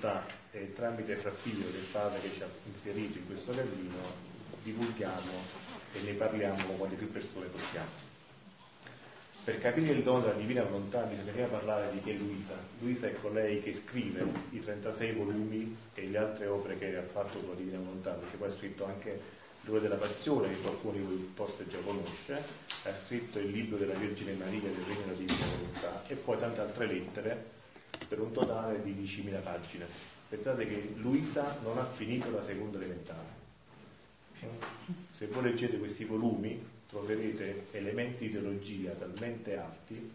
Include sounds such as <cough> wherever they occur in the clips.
volontà e tramite Frappino, che è il padre che ci ha inserito in questo cammino, divulghiamo e ne parliamo con quante più persone possiamo. Per capire il dono della divina volontà bisogna parlare di che Luisa. Luisa è colei che scrive i 36 volumi e le altre opere che ha fatto sulla divina volontà, perché poi ha scritto anche l'ora della passione, che qualcuno di voi forse già conosce, ha scritto il libro della Vergine Maria del Regno della Divina Volontà e poi tante altre lettere per un totale di 10.000 pagine. Pensate che Luisa non ha finito la seconda elementare. Se voi leggete questi volumi troverete elementi di teologia talmente alti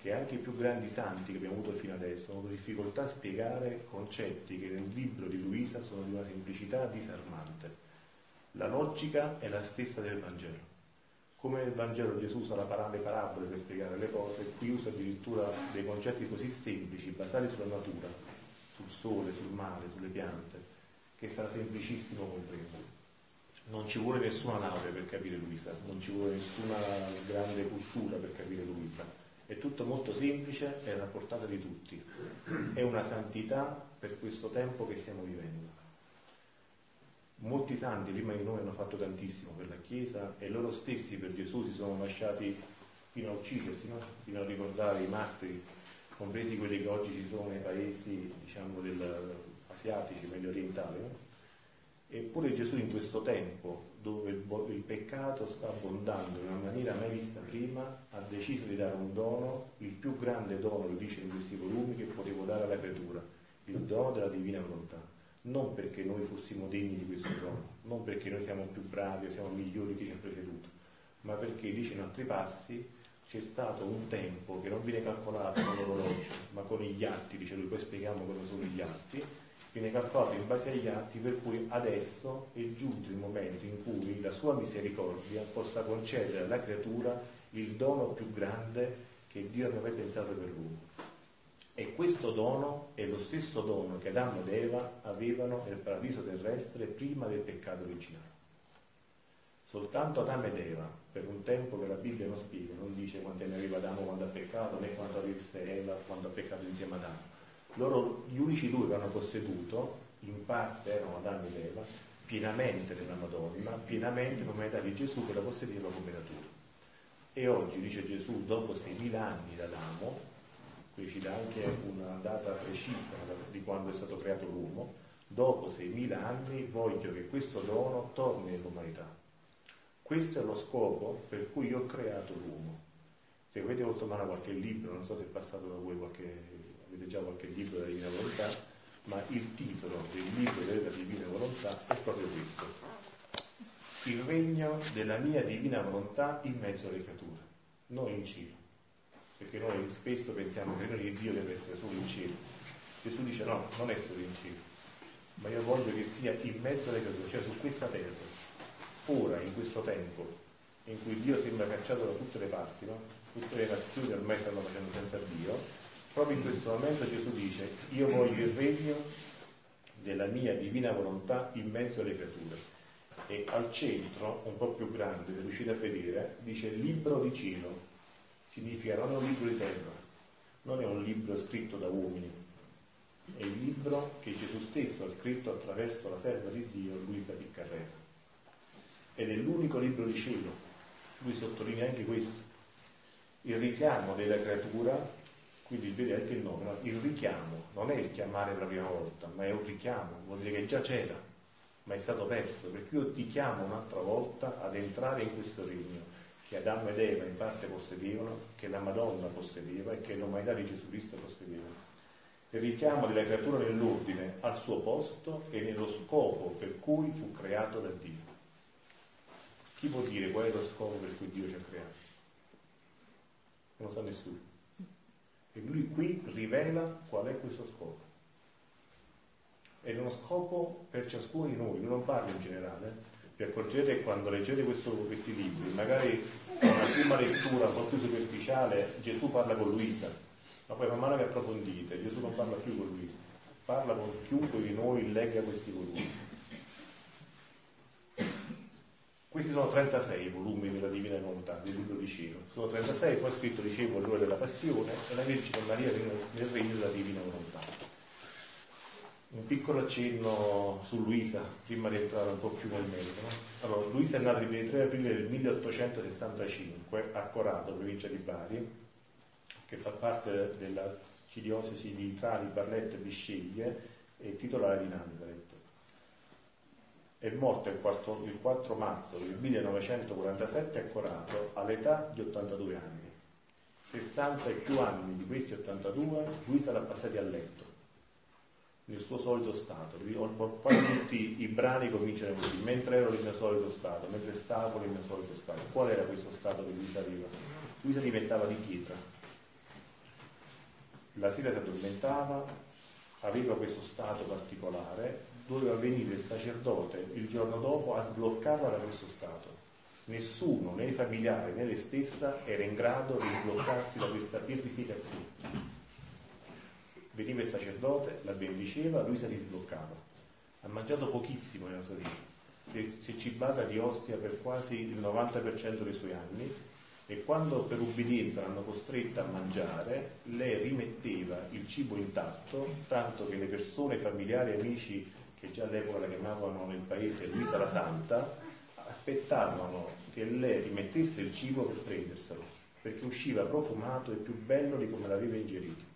che anche i più grandi santi che abbiamo avuto fino adesso hanno difficoltà a spiegare concetti che nel libro di Luisa sono di una semplicità disarmante. La logica è la stessa del Vangelo. Come nel Vangelo Gesù usa le parabole per spiegare le cose, qui usa addirittura dei concetti così semplici, basati sulla natura, sul sole, sul mare, sulle piante, che sarà semplicissimo comprendere non ci vuole nessuna laurea per capire Luisa, non ci vuole nessuna grande cultura per capire Luisa. È tutto molto semplice e alla portata di tutti. È una santità per questo tempo che stiamo vivendo. Molti santi prima di noi hanno fatto tantissimo per la Chiesa e loro stessi per Gesù si sono lasciati fino a uccidersi, no? fino a ricordare i martiri, compresi quelli che oggi ci sono nei paesi diciamo, del, asiatici, medio orientali. No? Eppure Gesù in questo tempo, dove il, il, peccato sta abbondando in una maniera mai vista prima, ha deciso di dare un dono, il più grande dono, lo dice in questi volumi, che potevo dare alla creatura, il dono della divina volontà. Non perché noi fossimo degni di questo dono, non perché noi siamo più bravi o siamo migliori di chi ci ha preceduto, ma perché, dice in altri passi, c'è stato un tempo che non viene calcolato con l'orologio, ma con gli atti, dice lui, poi spieghiamo cosa sono gli atti, viene calcolato in base agli atti per cui adesso è giunto il momento in cui la sua misericordia possa concedere alla creatura il dono più grande che Dio aveva pensato per l'uomo. E questo dono è lo stesso dono che Adamo ed Eva avevano nel paradiso terrestre prima del peccato originale. Soltanto Adamo ed Eva, per un tempo che la Bibbia non spiega, non dice quanto ne aveva Adamo quando ha peccato, né quanto aveva Eva quando ha peccato insieme ad Adamo loro, gli unici due che hanno posseduto, in parte erano Adamo ed Eva, pienamente nella Madonna, pienamente l'umanità di Gesù che la possedeva come natura. E oggi, dice Gesù, dopo 6.000 anni da Adamo, dà anche una data precisa di quando è stato creato l'uomo, dopo 6.000 anni voglio che questo dono torni nell'umanità. Questo è lo scopo per cui io ho creato l'uomo. Se avete avuto mano qualche libro, non so se è passato da voi qualche avete già qualche libro della Divina Volontà, ma il titolo del libro della Divina Volontà è proprio questo. Il regno della mia Divina Volontà in mezzo alle creature, non in cielo. Perché noi spesso pensiamo che regno di Dio deve essere solo in cielo. Gesù dice no, non è solo in cielo, ma io voglio che sia in mezzo alle creature, cioè su questa terra, ora, in questo tempo, in cui Dio sembra cacciato da tutte le parti, no? tutte le nazioni ormai stanno facendo senza Dio, proprio in questo momento Gesù dice io voglio il regno della mia divina volontà in mezzo alle creature e al centro, un po' più grande, se riuscite a vedere, dice libro di cielo, significa non è un libro di terra, non è un libro scritto da uomini, è il libro che Gesù stesso ha scritto attraverso la serva di Dio, Luisa Piccarrera. Ed è l'unico libro di cielo. Lui sottolinea anche questo. Il richiamo della creatura quindi vede anche il nome, no? il richiamo, non è il chiamare per la prima volta, ma è un richiamo, vuol dire che già c'era, ma è stato perso, perché io ti chiamo un'altra volta ad entrare in questo regno che Adamo ed Eva in parte possedevano, che la Madonna possedeva e che l'umanità di Gesù Cristo possedeva. Il richiamo della creatura nell'ordine al suo posto e nello scopo per cui fu creato da Dio. Chi può dire qual è lo scopo per cui Dio ci ha creato? Non lo sa nessuno. E lui qui rivela qual è questo scopo. Ed è uno scopo per ciascuno di noi, non parla in generale. Vi accorgete quando leggete questo, questi libri, magari con una prima lettura un po' più superficiale, Gesù parla con Luisa, ma poi man mano che approfondite, Gesù non parla più con Luisa, parla con chiunque di noi legga questi volumi. Questi sono 36 volumi della Divina Volontà, del libro di cielo. Sono 36, poi scritto, dicevo, l'ora della passione e la Vergine Maria nel regno della Divina Volontà. Un piccolo accenno su Luisa, prima di entrare un po' più nel merito. No? Allora, Luisa è nata il 3 aprile del 1865 a Corato, provincia di Bari, che fa parte della diocesi di Trani, Barletta e Bisceglie e titolare di Nazareth. È morta il 4, il 4 marzo del 1947 a Corato all'età di 82 anni. 60 e più anni di questi 82 Luisa l'ha passati a letto nel suo solito stato. Quasi tutti i brani cominciano così, mentre ero nel mio solito stato, mentre stavo nel mio solito stato. Qual era questo stato che Luisa aveva? Luisa diventava di pietra. La sera si addormentava, aveva questo stato particolare, doveva venire il sacerdote il giorno dopo a sbloccarla da questo stato. Nessuno, né i familiari né lei stessa, era in grado di sbloccarsi da questa pietrificazione veniva il sacerdote, la bendiceva, lui si sbloccava. Ha mangiato pochissimo nella sua vita, si, si è cibata di ostia per quasi il 90% dei suoi anni e quando per ubbidienza l'hanno costretta a mangiare, lei rimetteva il cibo intatto, tanto che le persone, familiari amici che già all'epoca la chiamavano nel paese Luisa la Santa, aspettavano che lei rimettesse il cibo per prenderselo, perché usciva profumato e più bello di come l'aveva ingerito.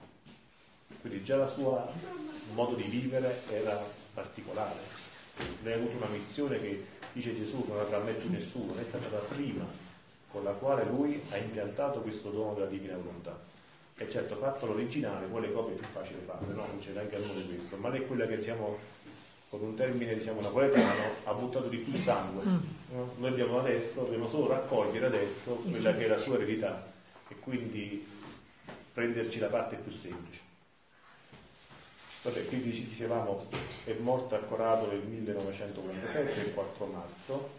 Quindi già il suo modo di vivere era particolare. Lei ha avuto una missione che dice Gesù non avrà mai più nessuno, è stata la prima con la quale lui ha impiantato questo dono della divina volontà. E certo, fatto l'originale, poi le copie è più facile farle, no? Non c'è neanche al mondo questo, ma lei è quella che diciamo, con un termine diciamo napoletano, ha buttato di più sangue. Mm. No? Noi abbiamo adesso, dobbiamo solo raccogliere adesso quella che è la sua eredità e quindi prenderci la parte più semplice. Vabbè, quindi dicevamo è morto a Corato nel 1947, il 4 marzo,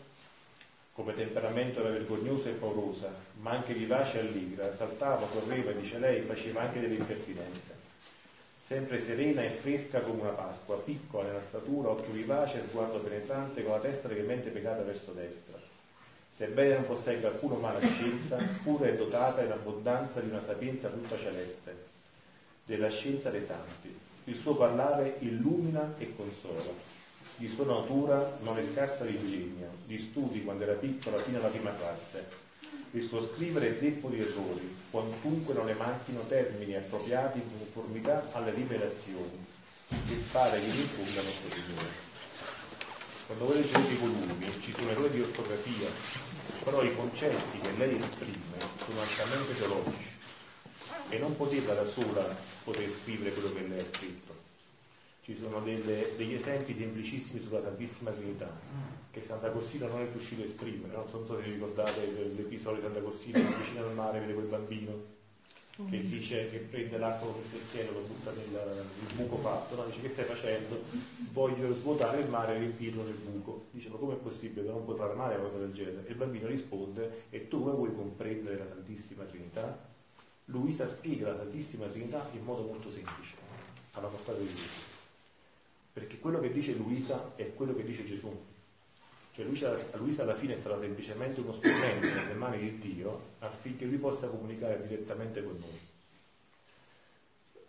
come temperamento era vergognosa e paurosa, ma anche vivace e allegra, saltava, correva, dice lei, faceva anche delle impertinenze. Sempre serena e fresca come una Pasqua, piccola nella statura, occhio vivace, sguardo penetrante, con la testa leggermente piegata verso destra. Sebbene non possegga alcuna umana scienza, pure è dotata in abbondanza di una sapienza tutta celeste, della scienza dei santi il suo parlare illumina e consola. Di sua natura non è scarsa ingegno, di studi quando era piccola fino alla prima classe. Il suo scrivere è zeppo di errori, quantunque non ne manchino termini appropriati in conformità alle rivelazioni che pare che infonda nostro Signore. Quando voi leggete i volumi ci sono errori di ortografia, però i concetti che lei esprime sono altamente teologici e non poteva da sola poter scrivere quello che lei ha scritto. Ci sono delle, degli esempi semplicissimi sulla Santissima Trinità che Sant'Agostino non è riuscito a esprimere. Non so se vi ricordate l'episodio di Sant'Agostino vicino al mare, vede quel bambino che dice che prende l'acqua con il secchiello, lo butta nel, nel, buco fatto, no? dice che stai facendo? Voglio svuotare il mare e riempirlo nel buco. Dice ma come è possibile? Non puoi fare male una cosa del genere. E il bambino risponde e tu come vuoi comprendere la Santissima Trinità? Luisa spiega la Santissima Trinità in modo molto semplice, alla portata di Gesù. Perché quello che dice Luisa è quello che dice Gesù. Cioè Luisa, Luisa alla fine sarà semplicemente uno strumento nelle mani di Dio affinché lui possa comunicare direttamente con noi.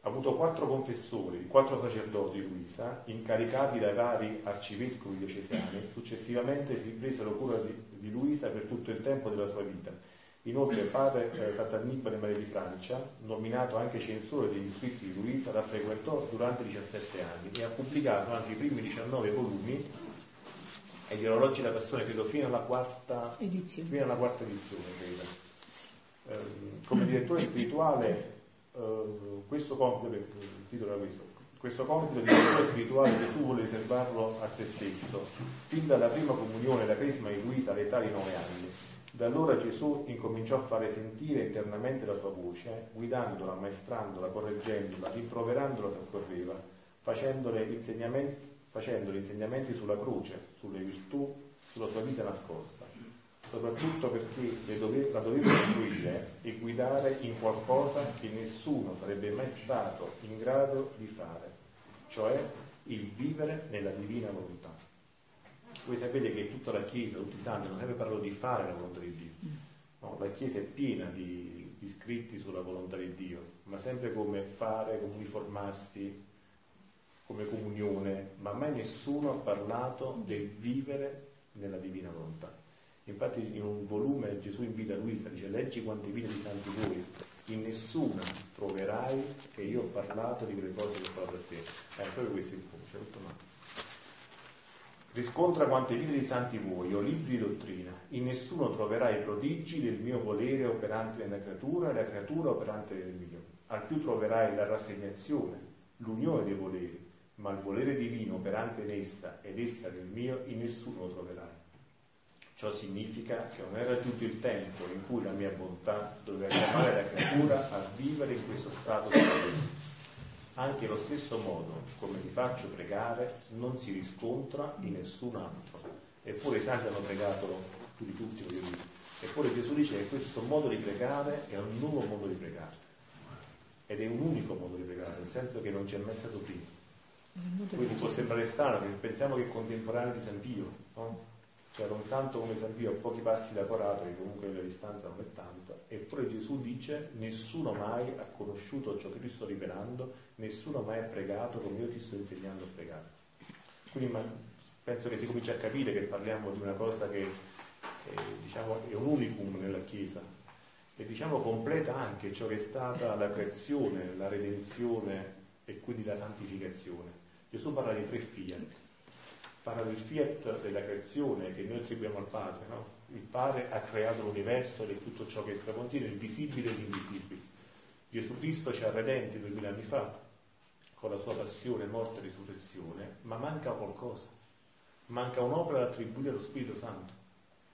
Ha avuto quattro confessori, quattro sacerdoti Luisa, incaricati dai vari arcivescovi diocesani, successivamente si presero cura di, di Luisa per tutto il tempo della sua vita Inoltre padre eh, Sant'Annibale Maria di Francia, nominato anche censore degli scritti di Luisa, la frequentò durante 17 anni e ha pubblicato anche i primi 19 volumi e gli orologi della passione, credo, fino alla quarta edizione. Fino alla quarta edizione eh, come direttore spirituale, eh, questo compito, il titolo era questo, questo compito di direttore spirituale Gesù vuole riservarlo a se stesso, fin dalla prima comunione da cresima di Luisa all'età di 9 anni da allora Gesù incominciò a fare sentire internamente la sua voce, guidandola, ammaestrandola, correggendola, rimproverandola se occorreva, insegnamenti, facendole insegnamenti sulla croce, sulle virtù, sulla sua vita nascosta, soprattutto perché dove, la doveva istruire e guidare in qualcosa che nessuno sarebbe mai stato in grado di fare, cioè il vivere nella divina volontà. Voi sapete che tutta la Chiesa, tutti i santi, non sempre parlato di fare la volontà di Dio. No, la Chiesa è piena di, di, scritti sulla volontà di Dio, ma sempre come fare, come uniformarsi come comunione, ma mai nessuno ha parlato del vivere nella divina volontà. Infatti in un volume Gesù invita Luisa, dice leggi quante vite di santi voi, in nessuna troverai che io ho parlato di quelle cose che ho parlato a te. Eh, proprio questo è il punto, c'è tutto male. Riscontra quante vite di santi vuoi, o libri di dottrina. In nessuno troverai prodigi del mio volere operante nella creatura e la creatura operante nel mio. Al più troverai la rassegnazione, l'unione dei voleri, ma il volere divino operante in essa ed essa nel mio in nessuno troverai. Ciò significa che non è raggiunto il tempo in cui la mia bontà doveva chiamare la creatura a vivere in questo stato di volere anche lo stesso modo come ti faccio pregare non si riscontra in nessun altro. Eppure i santi hanno pregato più di tutti, voglio dire. Eppure Gesù dice che questo modo di pregare è un nuovo modo di pregare. Ed è un unico modo di pregare, nel senso che non c'è mai stato prima. Quindi può sembrare strano che pensiamo che è contemporaneo di San Pio, no? Cioè un santo come San Pio a pochi passi da Corato, che comunque la distanza non è tanta, eppure Gesù dice nessuno mai ha conosciuto ciò che ti sto rivelando, nessuno mai ha pregato come io ti sto insegnando a pregare. Quindi penso che si comincia a capire che parliamo di una cosa che è, diciamo, è un unicum nella Chiesa e diciamo completa anche ciò che è stata la creazione, la redenzione e quindi la santificazione. Gesù parla di tre fiat, parla del fiat della creazione che noi attribuiamo al Padre. No? Il Padre ha creato l'universo e tutto ciò che essa contiene, il visibile e l'invisibile. Gesù Cristo ci ha redenti duemila anni fa con la sua passione, morte e risurrezione, ma manca qualcosa. Manca un'opera da attribuire allo Spirito Santo.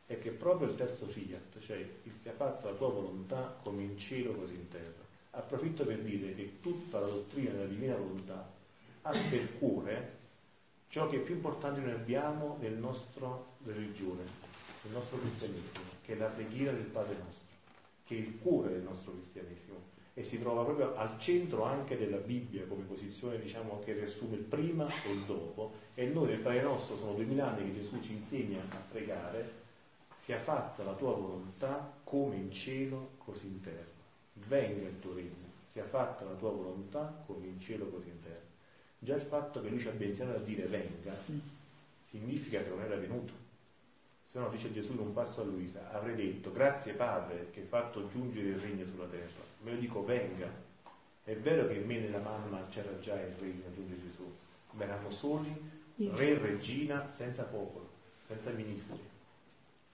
E che proprio il terzo fiat, cioè il sia fatta la tua volontà come in cielo così in terra. Approfitto per dire che tutta la dottrina della divina volontà ha per cuore ciò che è più importante noi abbiamo nel nostro religione, nel nostro cristianesimo, che è la preghiera del Padre nostro, che è il cuore del nostro cristianesimo e si trova proprio al centro anche della Bibbia come posizione diciamo, che riassume il prima e il dopo. E noi nel Padre nostro sono duemila anni che Gesù ci insegna a pregare sia fatta la tua volontà come in cielo così in terra. Venga il tuo regno. Sia fatta la tua volontà come in cielo così in terra Già il fatto che lui ci abbia insegnato a dire venga significa che non era venuto. Se no, dice Gesù in un passo a Luisa, avrei detto grazie Padre che hai fatto giungere il regno sulla terra. Me lo dico venga. È vero che in me nella mamma c'era già il regno, aggiunge Gesù, ma eravamo soli, re e regina, senza popolo, senza ministri.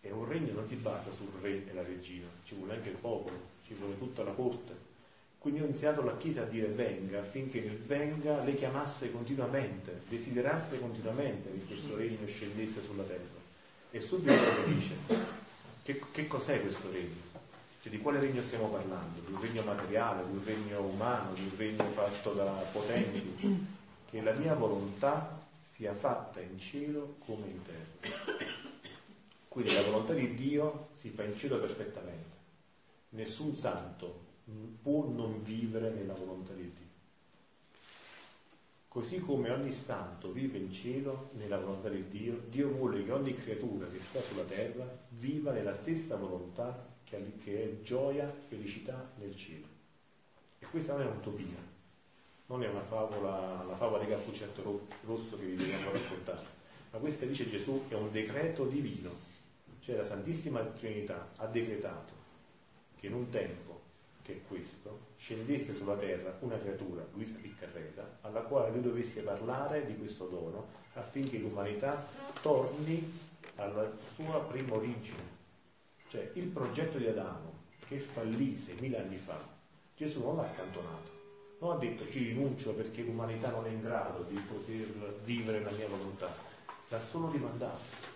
E un regno non si basa sul re e la regina, ci vuole anche il popolo, ci vuole tutta la corte quindi ho iniziato la Chiesa a dire venga affinché nel venga le chiamasse continuamente, desiderasse continuamente che questo regno scendesse sulla terra. E subito dice, che, che cos'è questo regno? Cioè, di quale regno stiamo parlando? Di un regno materiale, di un regno umano, di un regno fatto da potenti? Che la mia volontà sia fatta in cielo come in terra. Quindi la volontà di Dio si fa in cielo perfettamente. Nessun santo può non vivere nella volontà di Dio. Così come ogni santo vive in cielo nella volontà di Dio, Dio vuole che ogni creatura che sta sulla terra viva nella stessa volontà che è gioia, felicità nel cielo. E questa non è un'utopia, non è una favola, la favola di Cappuccetto Rosso che vi dobbiamo raccontare, ma questa dice Gesù è un decreto divino, cioè la Santissima Trinità ha decretato che in un tempo che questo, scendesse sulla terra una creatura, Luisa Piccarreta, alla quale lui dovesse parlare di questo dono affinché l'umanità torni alla sua prima origine. Cioè il progetto di Adamo che fallì seimila anni fa, Gesù non l'ha accantonato, non ha detto ci rinuncio perché l'umanità non è in grado di poter vivere la mia volontà, l'ha solo rimandato.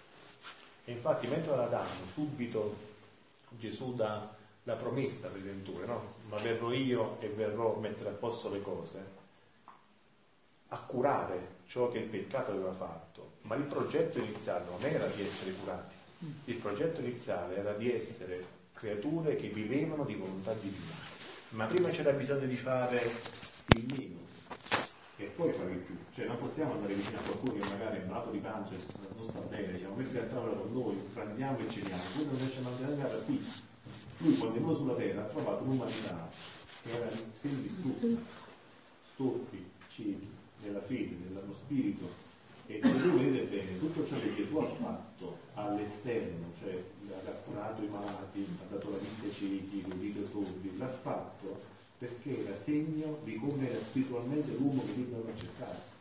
E infatti mentre ad Adamo subito Gesù dà la promessa redentore, no? Ma verrò io e verrò a mettere a posto le cose, a curare ciò che il peccato aveva fatto. Ma il progetto iniziale non era di essere curati, il progetto iniziale era di essere creature che vivevano di volontà divina. Ma prima c'era bisogno di fare il minimo e poi fare il più. Cioè non possiamo andare vicino a qualcuno che magari è malato di pancia, non sta bene, diciamo, metti a tavola con noi, pranziamo e ceniamo, poi non riesce a mangiare la qui lui quando è sulla terra ha trovato un'umanità che era semidistrutta, stoppi, ciechi, nella fede, nella spirito e se voi vedete bene tutto ciò che Gesù ha fatto all'esterno, cioè ha curato i malati, ha dato la vista ai ciechi, l'udito ai sordi, l'ha fatto perché era segno di come era spiritualmente l'uomo che Dio doveva cercare.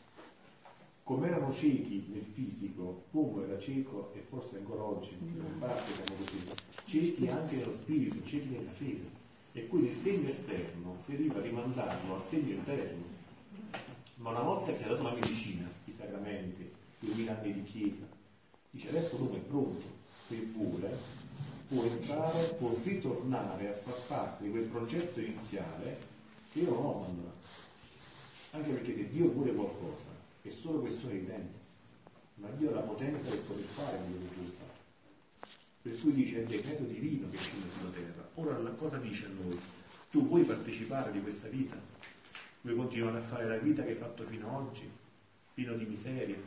Come erano ciechi nel fisico, l'uomo era cieco e forse ancora oggi, in parte siamo così, ciechi anche nello spirito, ciechi nella fede. E quindi il segno esterno si arriva a rimandarlo al segno interno. Ma una volta che ha dato la medicina, i sacramenti, 2000 anni di chiesa, dice adesso l'uomo è pronto, se vuole, può entrare, può ritornare a far parte di quel progetto iniziale che io non ho abbandonato. Anche perché se Dio vuole qualcosa, è solo questione di tempo. Ma Dio ha la potenza per poter fare quello che vuole fare. Per cui dice è il decreto divino che scende sulla terra. Ora cosa dice a noi? Tu vuoi partecipare di questa vita? Vuoi continuare a fare la vita che hai fatto fino ad oggi? Pieno di miseria,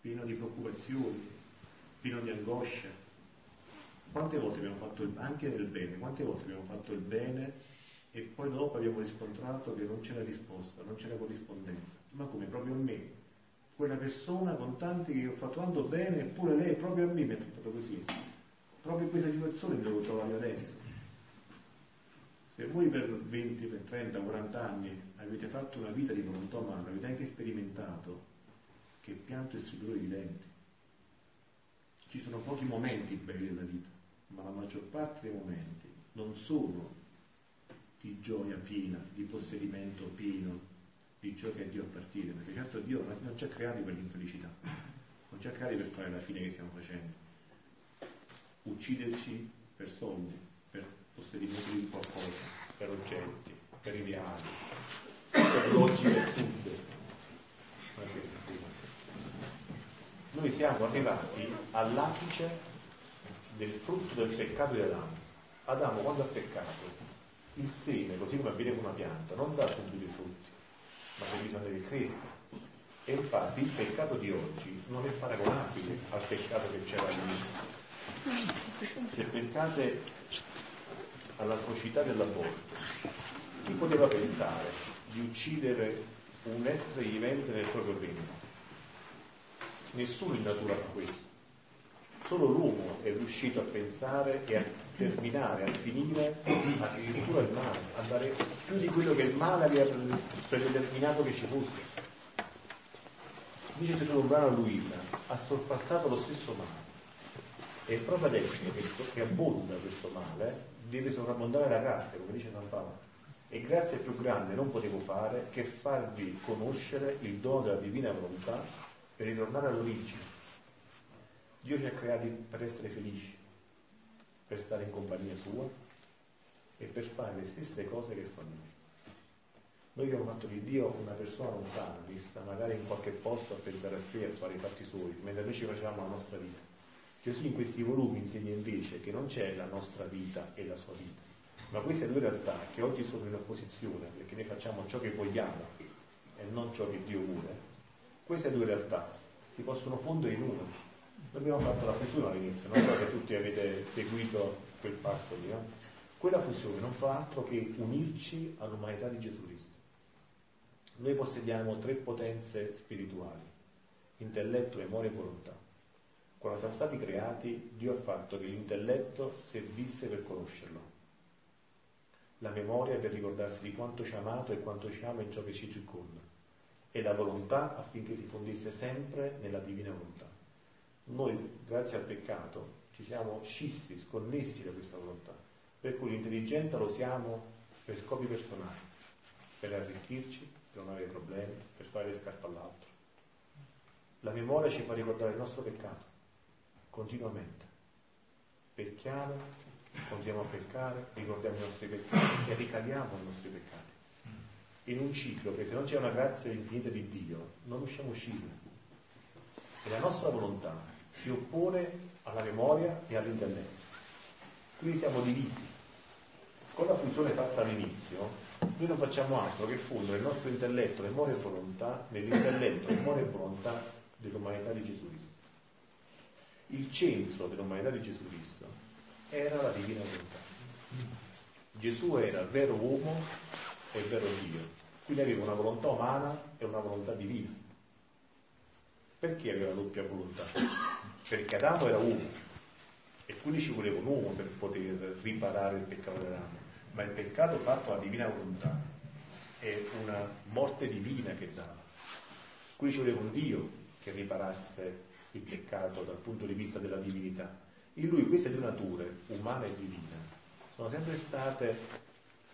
pieno di preoccupazioni, pieno di angoscia. Quante volte abbiamo fatto il, anche nel bene, quante volte abbiamo fatto il bene e poi dopo abbiamo riscontrato che non c'era risposta, non c'era corrispondenza. Ma come proprio a me? Quella persona con tanti che ho fatto tanto bene, eppure lei proprio a me mi ha trattato così. Proprio in questa situazione mi devo trovare adesso. Se voi per 20, per 30, 40 anni avete fatto una vita di volontà umana, avete anche sperimentato che pianto e stridore di denti. Ci sono pochi momenti belli della vita, ma la maggior parte dei momenti non sono di gioia piena, di possedimento pieno, di ciò che a Dio appartiene, perché certo Dio non ci ha creati per l'infelicità, non ci ha creati per fare la fine che stiamo facendo. Ucciderci per soldi, per possedimento di qualcosa, per oggetti, per ideali, per logiche stupide. Noi siamo arrivati all'apice del frutto del peccato di Adamo. Adamo quando ha peccato, il seme, così come avviene con una pianta, non dà subito i frutti, ma c'è bisogno che cresca. E infatti il peccato di oggi non è paragonabile al peccato che c'era all'inizio. Se pensate all'atrocità dell'aborto, chi poteva pensare di uccidere un essere vivente nel proprio regno? Nessuno in natura fa questo. Solo l'uomo è riuscito a pensare e a terminare, a finire addirittura il male, a dare più di quello che il male aveva predeterminato che ci fosse. Dice Gesù Brano a Luisa, ha sorpassato lo stesso male. E proprio adesso che abbonda questo male, deve sovrabbondare la grazia, come dice San Paolo. E grazia più grande non potevo fare che farvi conoscere il dono della divina volontà per ritornare all'origine. Dio ci ha creati per essere felici, per stare in compagnia sua e per fare le stesse cose che fa noi. Noi abbiamo fatto di Dio una persona lontana, vista magari in qualche posto a pensare a sé, a fare i fatti suoi, mentre noi ci facevamo la nostra vita. Gesù in questi volumi insegna invece che non c'è la nostra vita e la sua vita, ma queste due realtà che oggi sono in opposizione, perché noi facciamo ciò che vogliamo e non ciò che Dio vuole, queste due realtà si possono fondere in una. Abbiamo fatto la fusione all'inizio, non so che tutti avete seguito quel passo lì. No? Quella fusione non fa altro che unirci all'umanità di Gesù Cristo. Noi possediamo tre potenze spirituali, intelletto, memoria e volontà. Quando siamo stati creati, Dio ha fatto che l'intelletto servisse per conoscerlo, la memoria per ricordarsi di quanto ci ha amato e quanto ci ama in ciò che ci circonda e la volontà affinché si fondisse sempre nella divina volontà. Noi, grazie al peccato, ci siamo scissi, sconnessi da questa volontà, per cui l'intelligenza lo siamo per scopi personali, per arricchirci, per non avere problemi, per fare le scarpe all'altro. La memoria ci fa ricordare il nostro peccato, continuamente. Pecchiamo, continuiamo a peccare, ricordiamo i nostri peccati e ricadiamo nei nostri peccati in un ciclo che se non c'è una grazia infinita di Dio non riusciamo a uscire. E la nostra volontà si oppone alla memoria e all'intelletto. Quindi siamo divisi. Con la funzione fatta all'inizio, noi non facciamo altro che fondere il nostro intelletto, memoria e volontà nell'intelletto, memoria e volontà dell'umanità di Gesù Cristo. Il centro dell'umanità di Gesù Cristo era la divina volontà. Gesù era vero uomo e vero Dio quindi aveva una volontà umana e una volontà divina. Perché aveva doppia volontà? Perché Adamo era uno e quindi ci voleva un uomo per poter riparare il peccato dell'Adamo. Ma il peccato fatto alla divina volontà è una morte divina che dava. Quindi ci voleva un Dio che riparasse il peccato dal punto di vista della divinità. In lui queste due nature, umana e divina, sono sempre state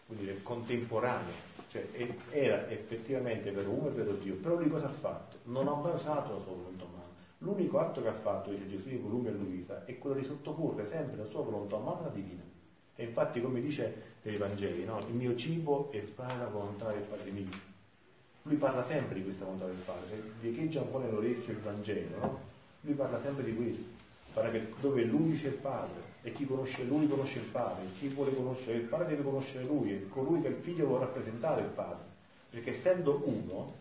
dire, contemporanee, cioè era effettivamente per uno e per Dio, però lui cosa ha fatto? Non ha mai usato la sua volontà umana. L'unico atto che ha fatto, dice Gesù in Columbia e Luisa, è quello di sottoporre sempre la sua volontà umana alla divina. E infatti, come dice nei Vangeli, no? il mio cibo è fare la volontà del Padre mio. Lui parla sempre di questa volontà del Padre, se vi echeggia un po' nell'orecchio il Vangelo, no? lui parla sempre di questo, dove lui c'è il Padre, e chi conosce lui conosce il Padre, e chi vuole conoscere il Padre deve conoscere lui, è colui che il figlio vuole rappresentare il Padre, perché essendo uno,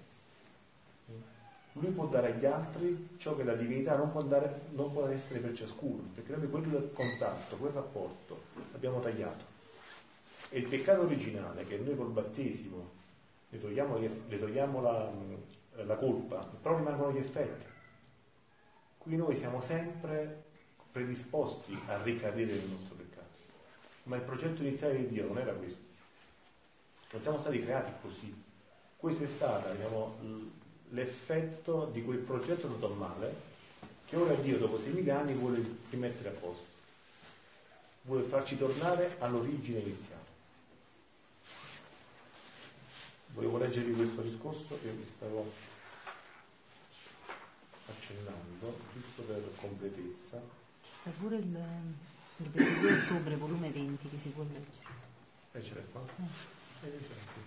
lui può dare agli altri ciò che la divinità non può, dare, non può essere per ciascuno, perché noi quel contatto, quel rapporto l'abbiamo tagliato. E il peccato originale che noi col battesimo le togliamo, le togliamo la, la colpa, però rimangono gli effetti. Qui noi siamo sempre predisposti a ricadere nel nostro peccato. Ma il progetto iniziale di Dio non era questo. Non siamo stati creati così. Questo è stato diciamo, l'effetto di quel progetto andato male che ora Dio dopo 6.000 anni vuole rimettere a posto. Vuole farci tornare all'origine iniziale. Volevo leggervi questo discorso che vi stavo accennando, giusto per completezza. Sta pure il, il 22 ottobre, volume 20, che si può leggere. E ce l'hai qua? Eh. E ce l'hai qui.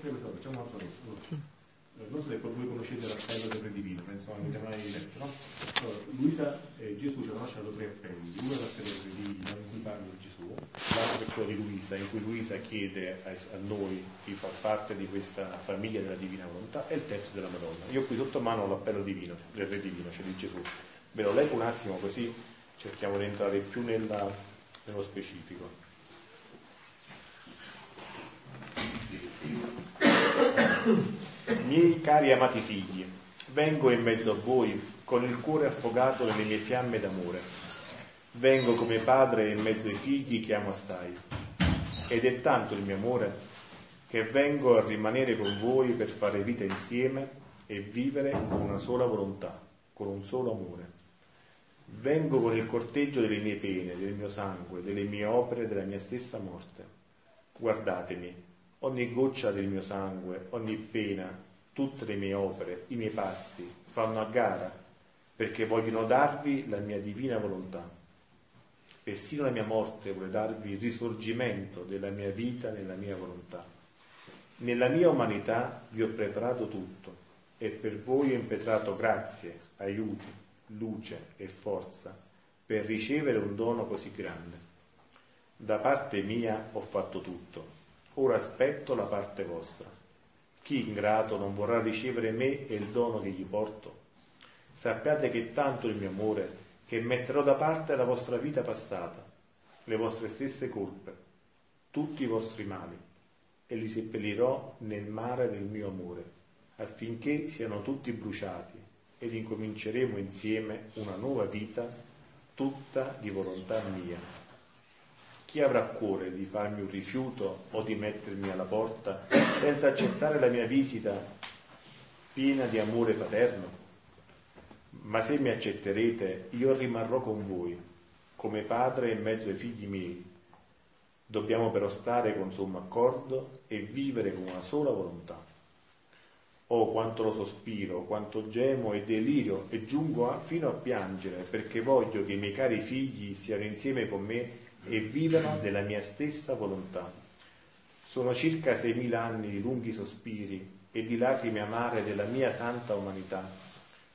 Questo facciamo un altro resto. Sì non so se voi conoscete l'appello del Re Divino, penso anche mai letto, no? Allora, Luisa e Gesù ci hanno lasciato tre appelli, uno è l'appello del Re Divino in cui parla di Gesù, l'altro è quello di Luisa, in cui Luisa chiede a, a, noi di far parte di questa famiglia della Divina Volontà, e il terzo della Madonna. Io qui sotto mano ho l'appello divino, del Re Divino, cioè di Gesù. Ve lo leggo un attimo così cerchiamo di entrare più nella, nello specifico. <coughs> <coughs> Miei cari amati figli, vengo in mezzo a voi con il cuore affogato nelle mie fiamme d'amore. Vengo come padre in mezzo ai figli che amo assai. Ed è tanto il mio amore che vengo a rimanere con voi per fare vita insieme e vivere con una sola volontà, con un solo amore. Vengo con il corteggio delle mie pene, del mio sangue, delle mie opere, della mia stessa morte. Guardatemi, ogni goccia del mio sangue, ogni pena, tutte le mie opere, i miei passi, fanno a gara perché vogliono darvi la mia divina volontà. Persino la mia morte vuole darvi il risorgimento della mia vita nella mia volontà. Nella mia umanità vi ho preparato tutto e per voi ho impetrato grazie, aiuti, luce e forza per ricevere un dono così grande. Da parte mia ho fatto tutto, ora aspetto la parte vostra chi ingrato non vorrà ricevere me e il dono che gli porto? Sappiate che tanto il mio amore che metterò da parte la vostra vita passata, le vostre stesse colpe, tutti i vostri mali, e li seppellirò nel mare del mio amore, affinché siano tutti bruciati ed incominceremo insieme una nuova vita tutta di volontà mia chi avrà cuore di farmi un rifiuto o di mettermi alla porta senza accettare la mia visita piena di amore paterno? Ma se mi accetterete, io rimarrò con voi, come padre in mezzo ai figli miei. Dobbiamo però stare con sommo accordo e vivere con una sola volontà. Oh, quanto lo sospiro, quanto gemo e delirio e giungo a, fino a piangere perché voglio che i miei cari figli siano insieme con me e vivano della mia stessa volontà. Sono circa seimila anni di lunghi sospiri e di lacrime amare della mia santa umanità,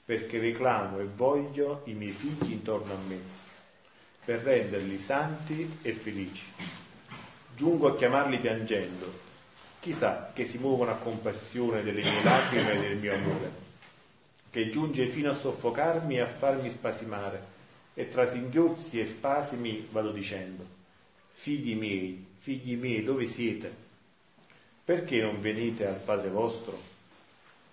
perché reclamo e voglio i miei figli intorno a me, per renderli santi e felici. Giungo a chiamarli piangendo, chissà che si muovono a compassione delle mie lacrime e del mio amore, che giunge fino a soffocarmi e a farmi spasimare e tra singhiozzi e spasimi vado dicendo, figli miei, figli miei, dove siete? Perché non venite al Padre vostro?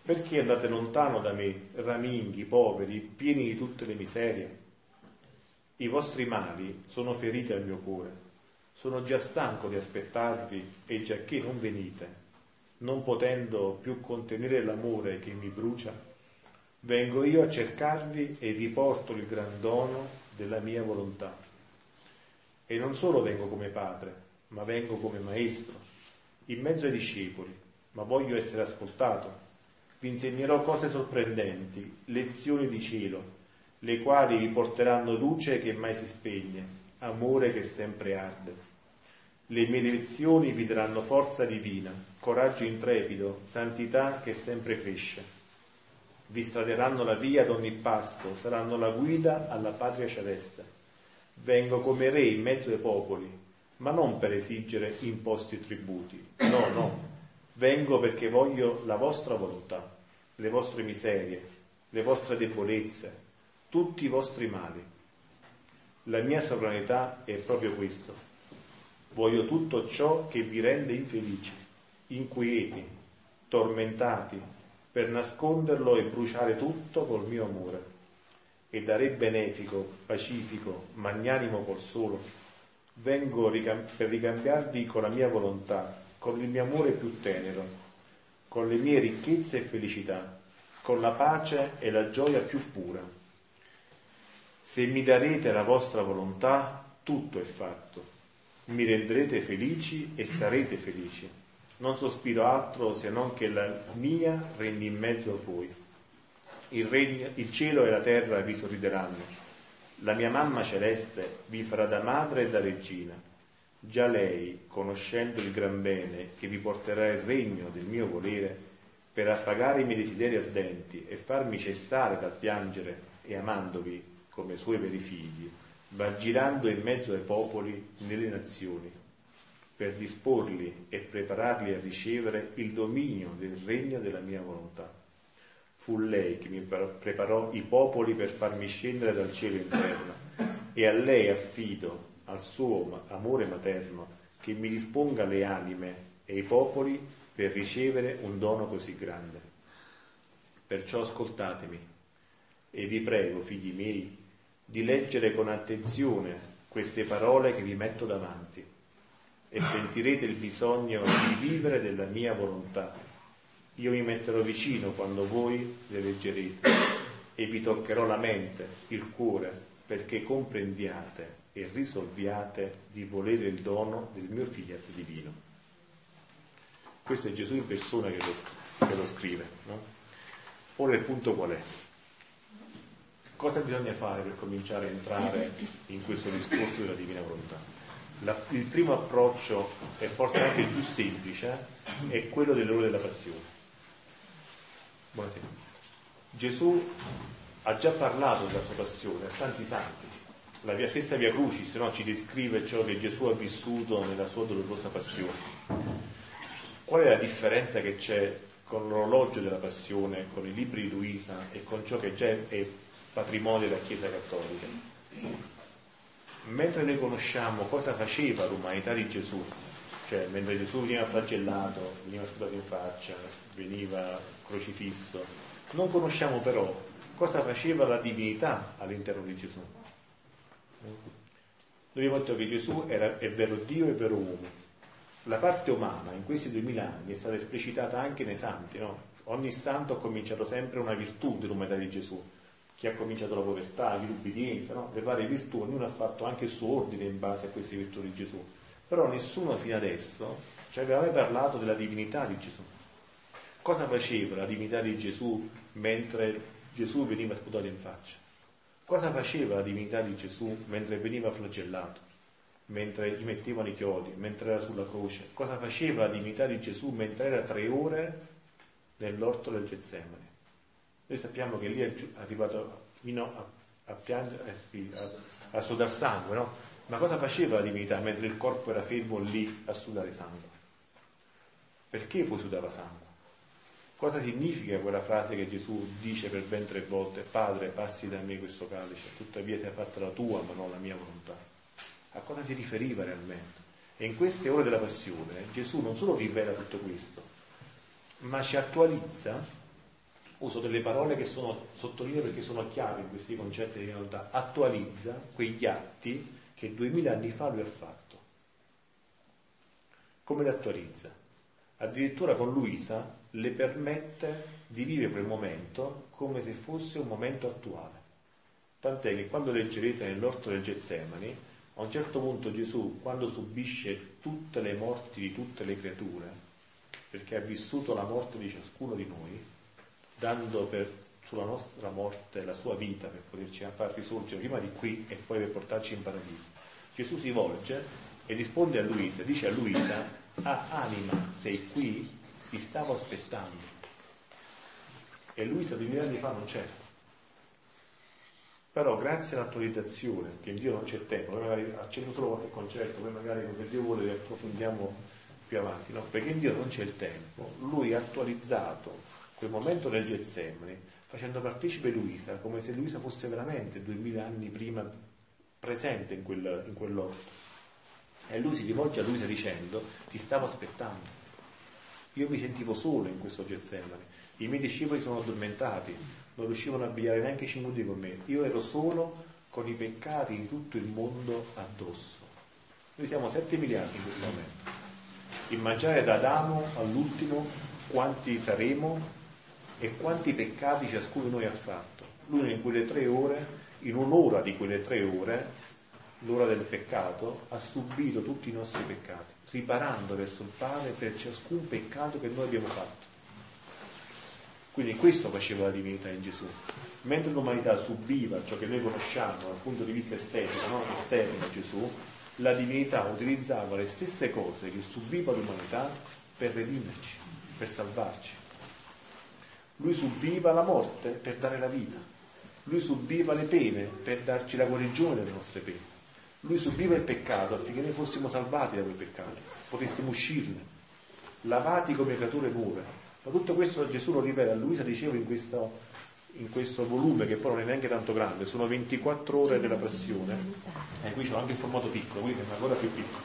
Perché andate lontano da me, raminghi, poveri, pieni di tutte le miserie? I vostri mali sono feriti al mio cuore. Sono già stanco di aspettarvi e giacché non venite, non potendo più contenere l'amore che mi brucia, vengo io a cercarvi e vi porto il gran dono della mia volontà. E non solo vengo come padre, ma vengo come maestro in mezzo ai discepoli, ma voglio essere ascoltato. Vi insegnerò cose sorprendenti, lezioni di cielo, le quali vi porteranno luce che mai si spegne, amore che sempre arde. Le mie lezioni vi daranno forza divina, coraggio intrepido, santità che sempre cresce. Vi straderanno la via ad ogni passo, saranno la guida alla patria celeste. Vengo come re in mezzo ai popoli, ma non per esigere imposti tributi. No, no. Vengo perché voglio la vostra volontà, le vostre miserie, le vostre debolezze, tutti i vostri mali. La mia sovranità è proprio questo. Voglio tutto ciò che vi rende infelici, inquieti, tormentati, per nasconderlo e bruciare tutto col mio amore. E da re benefico, pacifico, magnanimo col solo, vengo per ricambiarvi con la mia volontà, con il mio amore più tenero, con le mie ricchezze e felicità, con la pace e la gioia più pura. Se mi darete la vostra volontà, tutto è fatto. Mi renderete felici e sarete felici. Non sospiro altro se non che la mia regni in mezzo a voi. Il, regno, il cielo e la terra vi sorrideranno la mia mamma celeste vi farà da madre e da regina. Già lei, conoscendo il gran bene che vi porterà il regno del mio volere, per appagare i miei desideri ardenti e farmi cessare dal piangere e amandovi come suoi veri figli, va girando in mezzo ai popoli nelle nazioni, per disporli e prepararli a ricevere il dominio del regno della mia volontà fu lei che mi preparò i popoli per farmi scendere dal cielo in terra e a lei affido, al suo amore materno, che mi disponga le anime e i popoli per ricevere un dono così grande. Perciò ascoltatemi e vi prego, figli miei, di leggere con attenzione queste parole che vi metto davanti e sentirete il bisogno di vivere della mia volontà io mi metterò vicino quando voi le leggerete e vi toccherò la mente, il cuore, perché comprendiate e risolviate di volere il dono del mio fiat divino. Questo è Gesù in persona che lo, che lo scrive. No? Ora il punto qual è? Cosa bisogna fare per cominciare a entrare in questo discorso della divina volontà? La, il primo approccio, e forse anche il più semplice, è quello dell'ora della passione. Buonasera. Gesù ha già parlato della sua passione a tanti santi. La via stessa Via Crucis no, ci descrive ciò che Gesù ha vissuto nella sua dolorosa passione. Qual è la differenza che c'è con l'orologio della passione, con i libri di Luisa e con ciò che già è patrimonio della Chiesa Cattolica? Mentre noi conosciamo cosa faceva l'umanità di Gesù, cioè mentre Gesù veniva flagellato, veniva sputato in faccia, veniva crocifisso. Non conosciamo però cosa faceva la divinità all'interno di Gesù. Abbiamo detto che Gesù era, è vero Dio e vero uomo. La parte umana in questi duemila anni è stata esplicitata anche nei santi. No? Ogni santo ha cominciato sempre una virtù dell'umanità di Gesù. Chi ha cominciato la povertà, l'ubbidienza, no? le varie virtù, ognuno ha fatto anche il suo ordine in base a queste virtù di Gesù. Però nessuno fino adesso ci aveva mai parlato della divinità di Gesù. Cosa faceva la divinità di Gesù mentre Gesù veniva sputato in faccia? Cosa faceva la divinità di Gesù mentre veniva flagellato? Mentre gli mettevano i chiodi, mentre era sulla croce? Cosa faceva la divinità di Gesù mentre era tre ore nell'orto del Getsemani? Noi sappiamo che lì è arrivato fino a, a piangere, eh a, a sudare sangue, no? Ma cosa faceva la divinità mentre il corpo era fermo lì a sudare sangue? Perché poi sudava sangue? Cosa significa quella frase che Gesù dice per ben tre volte, Padre, passi da me questo calice, tuttavia sia fatta la tua ma non la mia volontà? A cosa si riferiva realmente? E in queste ore della passione Gesù non solo rivela tutto questo, ma ci attualizza, uso delle parole che sono sottolineo perché sono chiave in questi concetti di volontà, attualizza quegli atti che duemila anni fa lui ha fatto. Come li attualizza? Addirittura con Luisa le permette di vivere quel momento come se fosse un momento attuale. Tant'è che quando leggerete nell'orto del Getsemani, a un certo punto Gesù, quando subisce tutte le morti di tutte le creature, perché ha vissuto la morte di ciascuno di noi, dando per, sulla nostra morte la sua vita per poterci far risorgere prima di qui e poi per portarci in paradiso, Gesù si volge e risponde a Luisa, dice a Luisa, ah anima, sei qui? Ti stavo aspettando. E Luisa 2000 anni fa non c'era. Però grazie all'attualizzazione, che in Dio non c'è tempo, magari accendo solo qualche concetto, poi magari se Dio vuole approfondiamo più avanti, no? Perché in Dio non c'è il tempo, lui ha attualizzato quel momento del Getsemani facendo partecipe Luisa, come se Luisa fosse veramente duemila anni prima presente in, quel, in quell'orto. E lui si rivolge a Luisa dicendo, ti stavo aspettando. Io mi sentivo solo in questo Getsemani. I miei discepoli sono addormentati, non riuscivano a abbigliare neanche 5 minuti con me. Io ero solo con i peccati di tutto il mondo addosso. Noi siamo 7 miliardi in questo momento. Immaginare da Adamo all'ultimo quanti saremo e quanti peccati ciascuno di noi ha fatto. Lui in quelle tre ore, in un'ora di quelle tre ore, l'ora del peccato, ha subito tutti i nostri peccati, riparando verso il Padre per ciascun peccato che noi abbiamo fatto. Quindi questo faceva la divinità in Gesù. Mentre l'umanità subiva ciò che noi conosciamo dal punto di vista estetico, no? esterno a Gesù, la divinità utilizzava le stesse cose che subiva l'umanità per redimerci, per salvarci. Lui subiva la morte per dare la vita. Lui subiva le pene per darci la guarigione delle nostre pene. Lui subiva il peccato affinché noi fossimo salvati da quei peccati, potessimo uscirne, lavati come creature nuove. Ma tutto questo Gesù lo rivela a Luisa, dicevo, in questo, in questo volume, che poi non è neanche tanto grande, sono 24 ore della passione. E eh, qui c'è anche il formato piccolo, quindi è ancora più piccolo.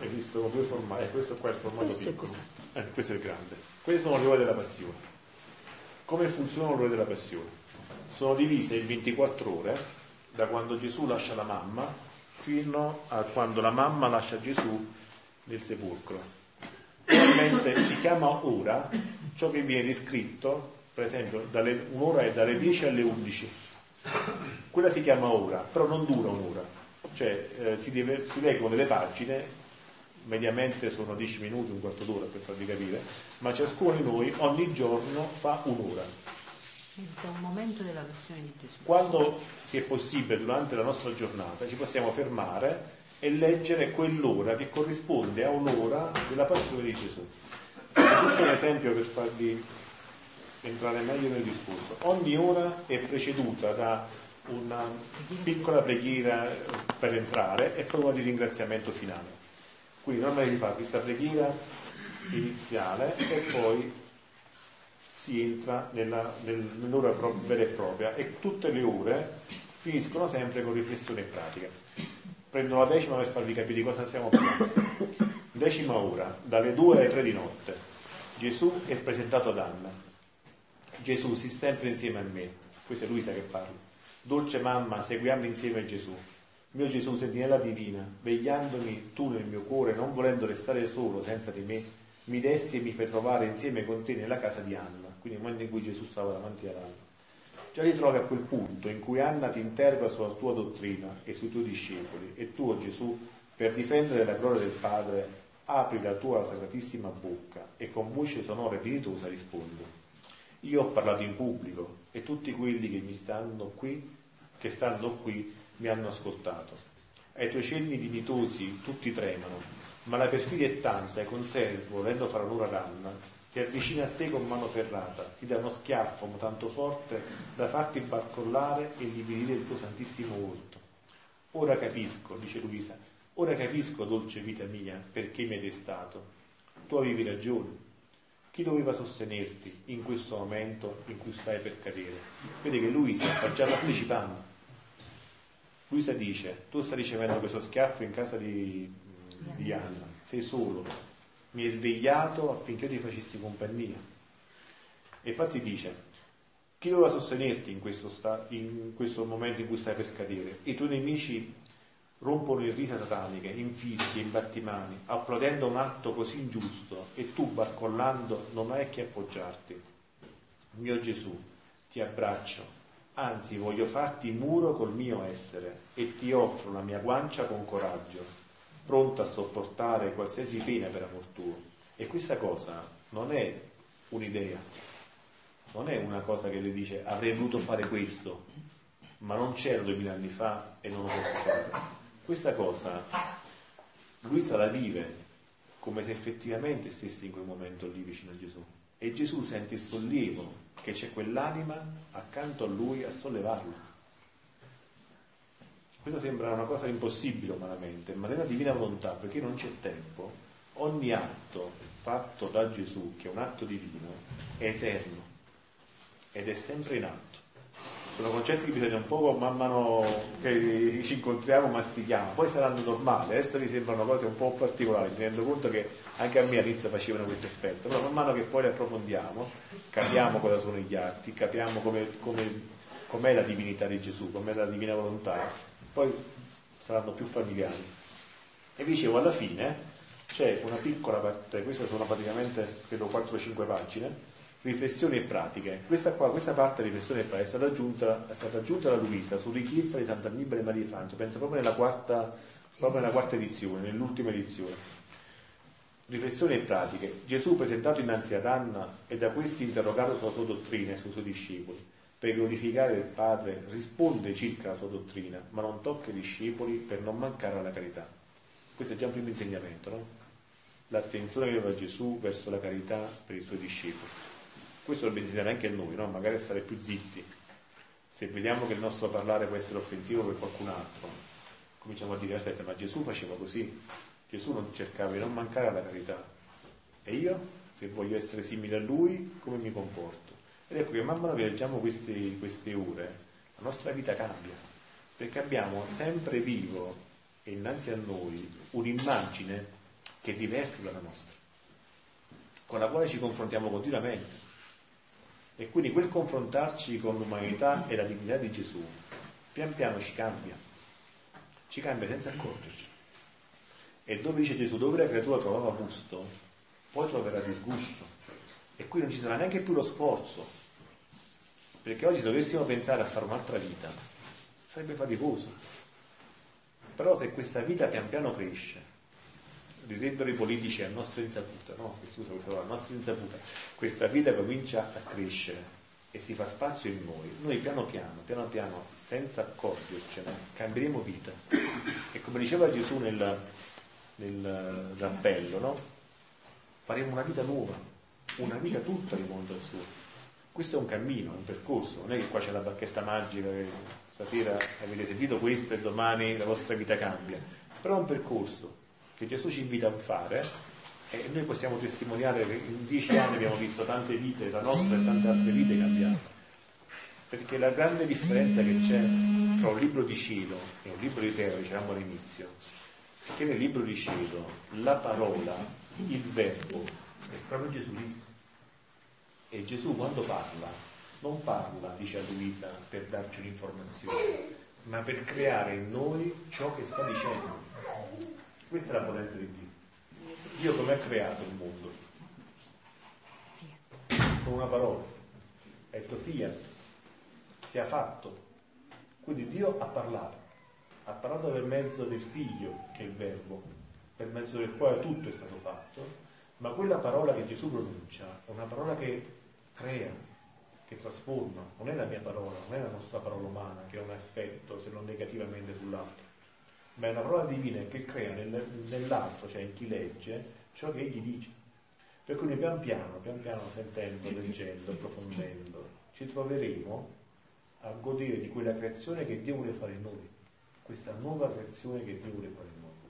Hai visto due formati? Eh, questo qua è il formato questo piccolo. È eh, questo è il grande. Queste sono le ore della passione. Come funzionano le ore della passione? Sono divise in 24 ore da quando Gesù lascia la mamma fino a quando la mamma lascia Gesù nel sepolcro. Normalmente si chiama ora ciò che viene descritto, per esempio, dalle, un'ora è dalle 10 alle 11. Quella si chiama ora, però non dura un'ora. Cioè eh, si, deve, si leggono delle pagine, mediamente sono 10 minuti, un quarto d'ora per farvi capire, ma ciascuno di noi ogni giorno fa un'ora da un momento della passione di Gesù. Quando si è possibile durante la nostra giornata ci possiamo fermare e leggere quell'ora che corrisponde a un'ora della passione di Gesù. Questo è un esempio per farvi entrare meglio nel discorso. Ogni ora è preceduta da una piccola preghiera per entrare e poi una di ringraziamento finale. Quindi normalmente si fa questa preghiera iniziale e poi si entra nella, nel, nell'ora vera e propria e tutte le ore finiscono sempre con riflessione e pratica. Prendo la decima per farvi capire cosa stiamo parlando. Decima ora, dalle 2 alle 3 di notte. Gesù è presentato ad Anna. Gesù, si sempre insieme a me. Questa è Luisa che parla. Dolce mamma, seguiamo insieme Gesù. Mio Gesù, sentinella divina, vegliandomi tu nel mio cuore, non volendo restare solo senza di me, mi dessi e mi fai trovare insieme con te nella casa di Anna quindi nel momento in cui Gesù stava davanti ad Anna. Già ti trovi a quel punto in cui Anna ti interroga sulla tua dottrina e sui tuoi discepoli e tu, oh Gesù, per difendere la gloria del Padre, apri la tua sacratissima bocca e con voce sonora e dignitosa rispondi. Io ho parlato in pubblico e tutti quelli che mi stanno qui, che stanno qui, mi hanno ascoltato. Ai tuoi cenni dignitosi tutti tremano, ma la perfidia è tanta e conservo, volendo fare onore ad Anna, si avvicina a te con mano ferrata, ti dà uno schiaffo tanto forte da farti barcollare e lividire il tuo santissimo volto. Ora capisco, dice Luisa, ora capisco, dolce vita mia, perché mi hai destato. Tu avevi ragione. Chi doveva sostenerti in questo momento in cui stai per cadere? Vedi che Luisa sta già partecipando. Luisa dice, tu stai ricevendo questo schiaffo in casa di, di Anna, sei solo, mi hai svegliato affinché io ti facessi compagnia. E infatti dice, chi doveva sostenerti in questo, sta, in questo momento in cui stai per cadere? I tuoi nemici rompono in risa sataniche, in fischi, in battimani, applaudendo un atto così ingiusto e tu, barcollando, non hai che appoggiarti. Mio Gesù, ti abbraccio, anzi voglio farti muro col mio essere e ti offro la mia guancia con coraggio, pronta a sopportare qualsiasi pena per amor tuo. E questa cosa non è un'idea, non è una cosa che le dice avrei voluto fare questo, ma non c'era duemila anni fa e non lo posso fare. Questa cosa lui se la vive come se effettivamente stesse in quel momento lì vicino a Gesù. E Gesù sente il sollievo che c'è quell'anima accanto a lui a sollevarlo. Questo sembra una cosa impossibile umanamente, ma nella divina volontà, perché non c'è tempo, ogni atto fatto da Gesù, che è un atto divino, è eterno ed è sempre in atto. Sono concetti che bisogna un po' man mano che ci incontriamo mastichiamo, poi saranno normali, adesso mi sembrano cose un po' particolari, mi rendo conto che anche a me all'inizio facevano questo effetto, però man mano che poi le approfondiamo, capiamo cosa sono gli atti, capiamo come, come, com'è la divinità di Gesù, com'è la divina volontà, poi saranno più familiari. E dicevo, alla fine c'è una piccola parte, queste sono praticamente credo 4-5 pagine, riflessioni e pratiche. Questa, qua, questa parte di riflessioni e pratiche è stata aggiunta, è stata aggiunta da Luisa su richiesta di Santa Libera e Maria di Francia, penso proprio nella quarta, proprio nella quarta edizione, nell'ultima edizione. Riflessioni e pratiche. Gesù presentato innanzi ad Anna e da questi interrogato sulla sua dottrina e sui suoi discepoli. Per glorificare il Padre risponde circa la sua dottrina, ma non tocca i discepoli per non mancare alla carità. Questo è già un primo insegnamento, no? L'attenzione che aveva Gesù verso la carità per i suoi discepoli. Questo dovrebbe insegnare anche a noi, no? Magari stare più zitti. Se vediamo che il nostro parlare può essere offensivo per qualcun altro, cominciamo a dire aspetta, ma Gesù faceva così, Gesù non cercava di non mancare alla carità. E io, se voglio essere simile a lui, come mi comporto? Ed ecco che man mano che leggiamo queste, queste ore, la nostra vita cambia, perché abbiamo sempre vivo e innanzi a noi un'immagine che è diversa dalla nostra, con la quale ci confrontiamo continuamente. E quindi quel confrontarci con l'umanità e la divinità di Gesù, pian piano ci cambia, ci cambia senza accorgerci. E dove dice Gesù, dove la creatura trovava gusto, poi troverà disgusto. E qui non ci sarà neanche più lo sforzo. Perché oggi dovessimo pensare a fare un'altra vita, sarebbe faticoso. Però se questa vita pian piano cresce, direbbero i politici a nostra insaputa, no? Scusa, a nostra insaputa, questa vita comincia a crescere e si fa spazio in noi, noi piano piano, piano piano, senza accorgercene, cambieremo vita. E come diceva Gesù nel, nell'appello, no? faremo una vita nuova, una vita tutta di mondo al suo. Questo è un cammino, un percorso, non è che qua c'è la bacchetta magica che stasera avete sentito questo e domani la vostra vita cambia, però è un percorso che Gesù ci invita a fare e noi possiamo testimoniare che in dieci anni abbiamo visto tante vite, la nostra e tante altre vite cambiate. Perché la grande differenza che c'è tra un libro di cielo e un libro di terra, dicevamo all'inizio, che nel libro di cielo la parola, il verbo, è proprio Gesù Cristo. E Gesù quando parla, non parla, dice a Luisa, per darci un'informazione, ma per creare in noi ciò che sta dicendo. Questa è la potenza di Dio. Dio come ha creato il mondo? Con una parola. È detto fiat, si è fatto. Quindi Dio ha parlato ha parlato per mezzo del figlio, che è il verbo, per mezzo del quale tutto è stato fatto, ma quella parola che Gesù pronuncia è una parola che crea, che trasforma, non è la mia parola, non è la nostra parola umana che ha un effetto se non negativamente sull'altro, ma è una parola divina che crea nel, nell'altro, cioè in chi legge, ciò che egli dice. Per cui noi pian piano, pian piano sentendo, leggendo, approfondendo, ci troveremo a godere di quella creazione che Dio vuole fare in noi questa nuova creazione che Dio vuole fare in mondo.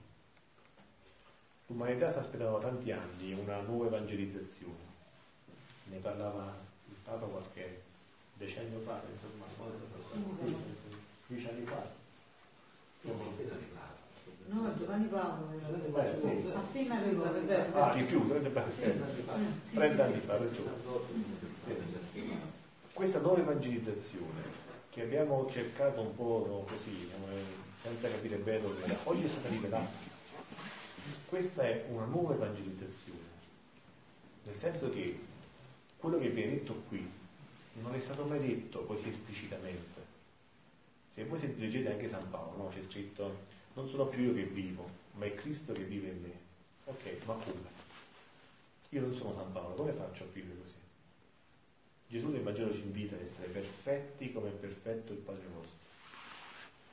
L'umanità si aspettava tanti anni una nuova evangelizzazione. Ne parlava il Papa qualche decennio fa, insomma, dieci anni fa. No, Giovanni Paolo. Eh, sì. Appena arrivato. Ah, di più, 30 anni fa, ragione. Sì. Questa nuova evangelizzazione che abbiamo cercato un po' così, senza capire bene dove era, oggi è stata rivelata. Questa è una nuova evangelizzazione, nel senso che quello che viene detto qui non è stato mai detto così esplicitamente. Se voi leggete anche San Paolo, no? c'è scritto non sono più io che vivo, ma è Cristo che vive in me. Ok, ma come? Io non sono San Paolo, come faccio a vivere così? Gesù nel Vangelo ci invita ad essere perfetti come è perfetto il Padre vostro.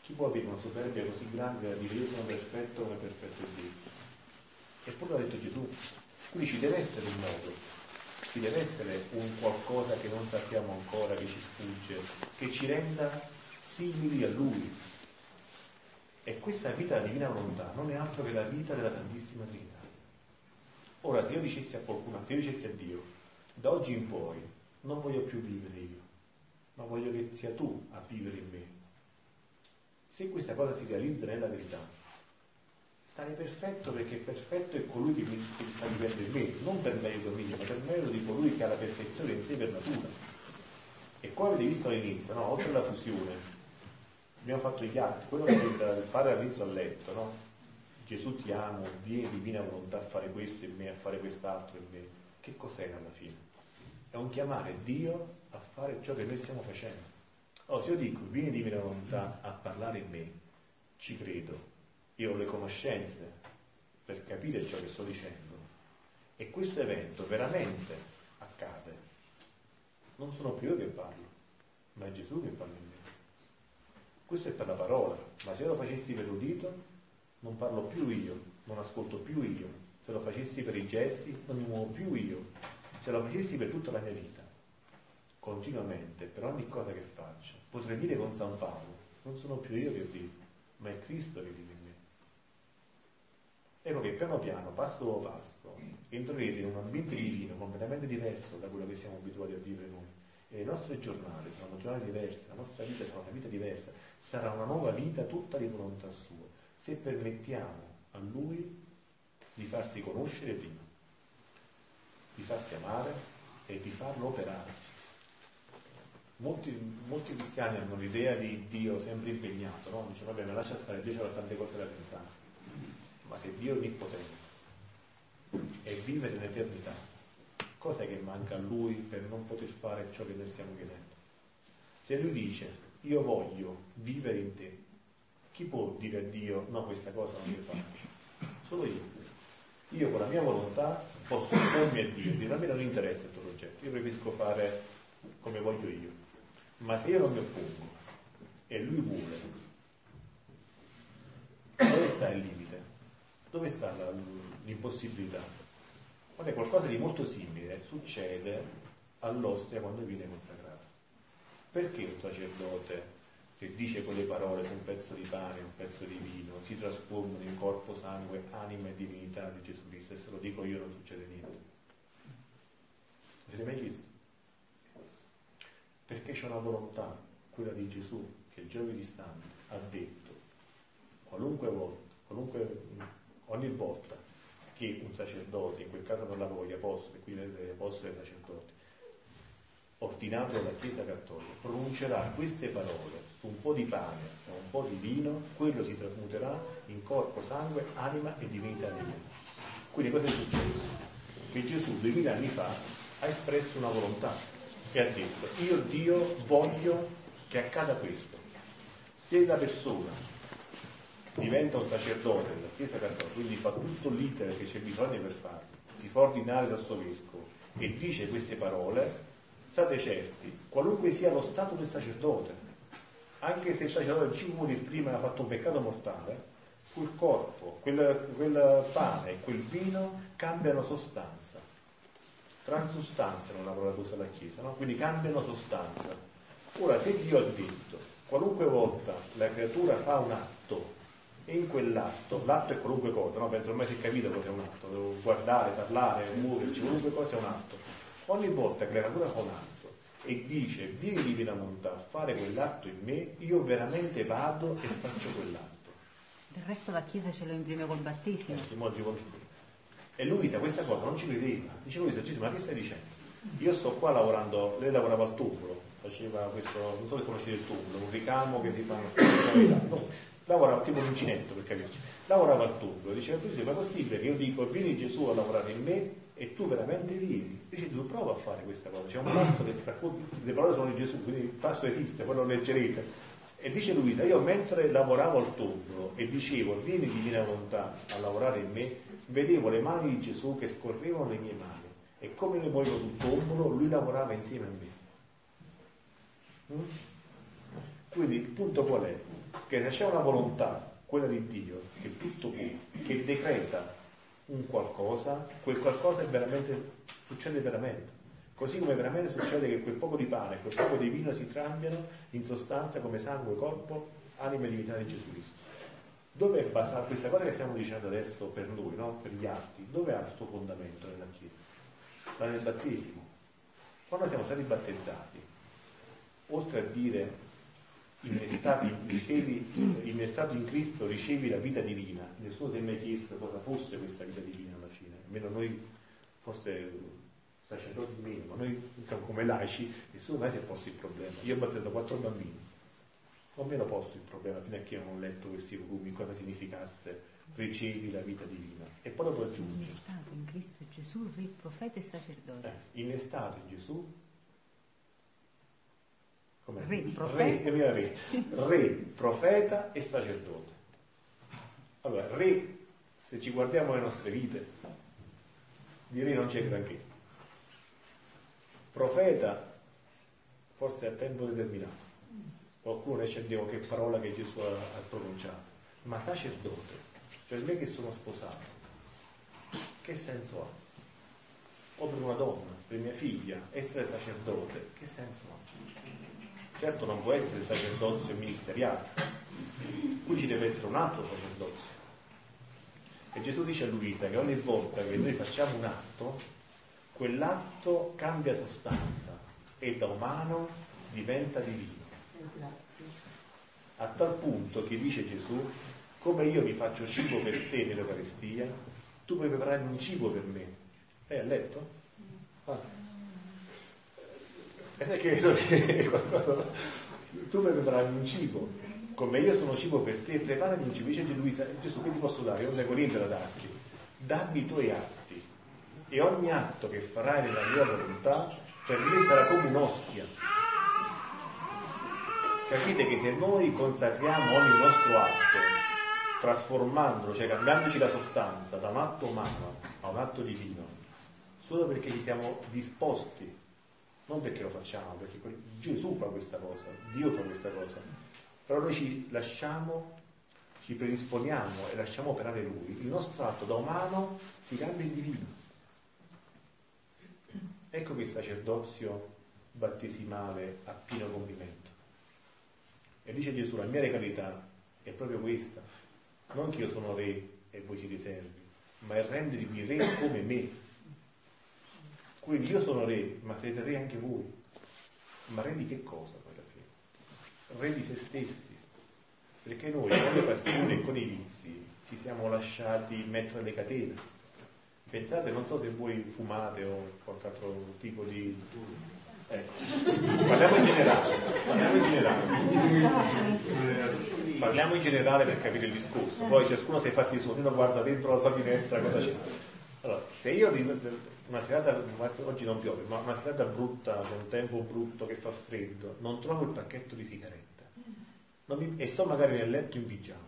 Chi può avere una superbia così grande da dire io sono perfetto come è perfetto il Dio? Eppure l'ha detto Gesù. Quindi ci deve essere un modo, ci deve essere un qualcosa che non sappiamo ancora, che ci sfugge, che ci renda simili a Lui. E questa vita della divina volontà non è altro che la vita della Santissima Trinità. Ora, se io dicessi a qualcuno, se io dicessi a Dio, da oggi in poi non voglio più vivere io, ma voglio che sia tu a vivere in me. Se questa cosa si realizza nella verità, stare perfetto perché perfetto è colui che, mi, che sta vivendo in me, non per merito mio, ma per merito di colui che ha la perfezione in sé per natura. E qua avete visto all'inizio, no? oltre alla fusione, abbiamo fatto gli atti, quello che il all'inizio ha letto, no? Gesù ti amo, vieni divina volontà a fare questo in me, a fare quest'altro in me. Che cos'è alla fine? è un chiamare Dio a fare ciò che noi stiamo facendo. Allora, se io dico vieni divina volontà a parlare in me, ci credo, io ho le conoscenze per capire ciò che sto dicendo e questo evento veramente accade. Non sono più io che parlo, ma è Gesù che parla. Questo è per la parola, ma se lo facessi per l'udito, non parlo più io, non ascolto più io. Se lo facessi per i gesti, non mi muovo più io, se lo facessi per tutta la mia vita, continuamente, per ogni cosa che faccio, potrei dire con San Paolo, non sono più io che vivo, ma è Cristo che vive in me. Ecco che piano piano, passo dopo passo, entrerete in un ambiente divino completamente diverso da quello che siamo abituati a vivere noi. E le nostre giornate saranno giornate diverse, la nostra vita sarà una vita diversa, sarà una nuova vita tutta di volontà sua, se permettiamo a Lui di farsi conoscere prima di farsi amare e di farlo operare. Molti, molti cristiani hanno l'idea di Dio sempre impegnato, no? Dice, vabbè, ma lascia stare, Dio c'ha tante cose da pensare. Ma se Dio è onnipotente e vive nell'eternità, cosa che manca a Lui per non poter fare ciò che noi stiamo chiedendo? Se Lui dice, io voglio vivere in te, chi può dire a Dio, no, questa cosa non devi fare? Solo io. Io con la mia volontà posso oppormi a Dio, dire a me non interessa il tuo progetto, io preferisco fare come voglio io. Ma se io non mi oppongo e lui vuole, dove sta il limite? Dove sta la, l'impossibilità? Guarda, qualcosa di molto simile succede all'ostia quando viene consacrata. Perché un sacerdote se dice quelle parole su un pezzo di pane, un pezzo di vino, si trasformano in corpo, sangue, anima e divinità di Gesù Cristo e se lo dico io non succede niente. Avete mai visto? Perché c'è una volontà, quella di Gesù, che il giorno di stanti ha detto, qualunque volta, qualunque, ogni volta che un sacerdote, in quel caso non lavoro gli apostoli, qui gli apostoli e i sacerdoti, ordinato dalla Chiesa Cattolica, pronuncerà queste parole su un po' di pane e un po' di vino, quello si trasmuterà in corpo, sangue, anima e divinità di Dio. Quindi cosa è successo? Che Gesù duemila anni fa ha espresso una volontà e ha detto io Dio voglio che accada questo. Se la persona diventa un sacerdote della Chiesa Cattolica, quindi fa tutto l'iter che c'è bisogno per farlo, si fa ordinare dal suo vescovo e dice queste parole, state certi, qualunque sia lo stato del sacerdote, anche se il sacerdote cinque minuti prima ha fatto un peccato mortale, quel corpo, quel, quel pane e quel vino cambiano sostanza. Transustanza non la parola che usa la Chiesa, no? quindi cambiano sostanza. Ora, se Dio ha detto, qualunque volta la creatura fa un atto, e in quell'atto, l'atto è qualunque cosa, no? penso ormai si è capito cosa è un atto, devo guardare, parlare, muoverci, qualunque cosa è un atto Ogni volta che la natura fa un atto e dice vieni divina volontà a fare quell'atto in me, io veramente vado e faccio quell'atto. Il resto la Chiesa ce lo imprime col battesimo. Eh, e Luisa questa cosa non ci credeva. Dice Luisa, Gesù, ma che stai dicendo? Io sto qua lavorando, lei lavorava al tubolo, faceva questo, non so se conoscete il tubolo, un ricamo che si fa <coughs> no, lavorava tipo un uncinetto per capirci. Lavorava al tubolo, diceva così, ma è possibile che io dico vieni Gesù a lavorare in me e tu veramente vieni? Dice tu prova a fare questa cosa, c'è un passo che racconta, le parole sono di Gesù, quindi il passo esiste, poi lo leggerete. E dice Luisa, io mentre lavoravo al tubolo e dicevo vieni divina volontà a lavorare in me, vedevo le mani di Gesù che scorrevano le mie mani e come noi muovevo tutto ombro, lui lavorava insieme a me. Mm? Quindi il punto qual è? Che se c'è una volontà, quella di Dio, che tutto può, che decreta un qualcosa, quel qualcosa veramente, succede veramente. Così come veramente succede che quel poco di pane quel poco di vino si cambiano in sostanza come sangue, corpo, anima e divinità di Gesù Cristo. Dove è basata questa cosa che stiamo dicendo adesso per noi, no? per gli atti? Dove ha il suo fondamento nella Chiesa? Ma nel battesimo. Quando siamo stati battezzati, oltre a dire innestato in, ricevi, innestato in Cristo ricevi la vita divina, nessuno si è mai chiesto cosa fosse questa vita divina alla fine, almeno noi forse sacerdoti meno, ma noi come laici nessuno mai si è posto il problema. Io ho battezzato quattro bambini, non me lo posto il problema fino a che non ho letto questi volumi, cosa significasse ricevi la vita divina. E poi dopo aggiunge. Innestato in Cristo Gesù, re, profeta e sacerdote. Eh, innestato in Gesù. Re, profeta. Re, re, re, profeta e sacerdote. Allora, re, se ci guardiamo le nostre vite, direi non c'è granché Profeta, forse a tempo determinato. Qualcuno ne scendiamo che parola che Gesù ha, ha pronunciato. Ma sacerdote, per me che sono sposato, che senso ha? O per una donna, per mia figlia, essere sacerdote, che senso ha? Certo non può essere sacerdozio ministeriale, qui ci deve essere un altro sacerdozio. E Gesù dice a Luisa che ogni volta che noi facciamo un atto, quell'atto cambia sostanza e da umano diventa divino. A tal punto che dice Gesù, come io vi faccio cibo per te nell'Eucaristia, tu puoi preparare un cibo per me. Hai a letto? Ah. È che. Tu puoi preparare un cibo. Come io sono cibo per te, preparami un cibo. Dice Gesù, che ti posso dare? Io niente da darti. Dammi i tuoi atti e ogni atto che farai nella mia volontà per me sarà come un'ostia. Capite che se noi consacriamo ogni nostro atto, trasformandolo, cioè cambiandoci la sostanza da un atto umano a un atto divino, solo perché ci siamo disposti, non perché lo facciamo, perché Gesù fa questa cosa, Dio fa questa cosa, però noi ci lasciamo, ci predisponiamo e lasciamo operare Lui, il nostro atto da umano si cambia in divino. Ecco che il sacerdozio battesimale a pieno compimento. E dice Gesù, la mia regalità è proprio questa, non che io sono re e voi siete servi, ma è rendervi re come me. Quindi io sono re, ma siete re anche voi. Ma re di che cosa poi alla fine? Re di se stessi. Perché noi con le passioni e con i vizi ci siamo lasciati mettere le catene Pensate, non so se voi fumate o qualche altro tipo di... Ecco. Parliamo in generale, parliamo in generale. Parliamo in generale per capire il discorso, poi ciascuno si è fatti su, ognuno guarda dentro la sua finestra cosa c'è. Allora, se io una serata, oggi non piove, ma una serata brutta, con un tempo brutto che fa freddo, non trovo il pacchetto di sigaretta mi, e sto magari nel letto in pigiama,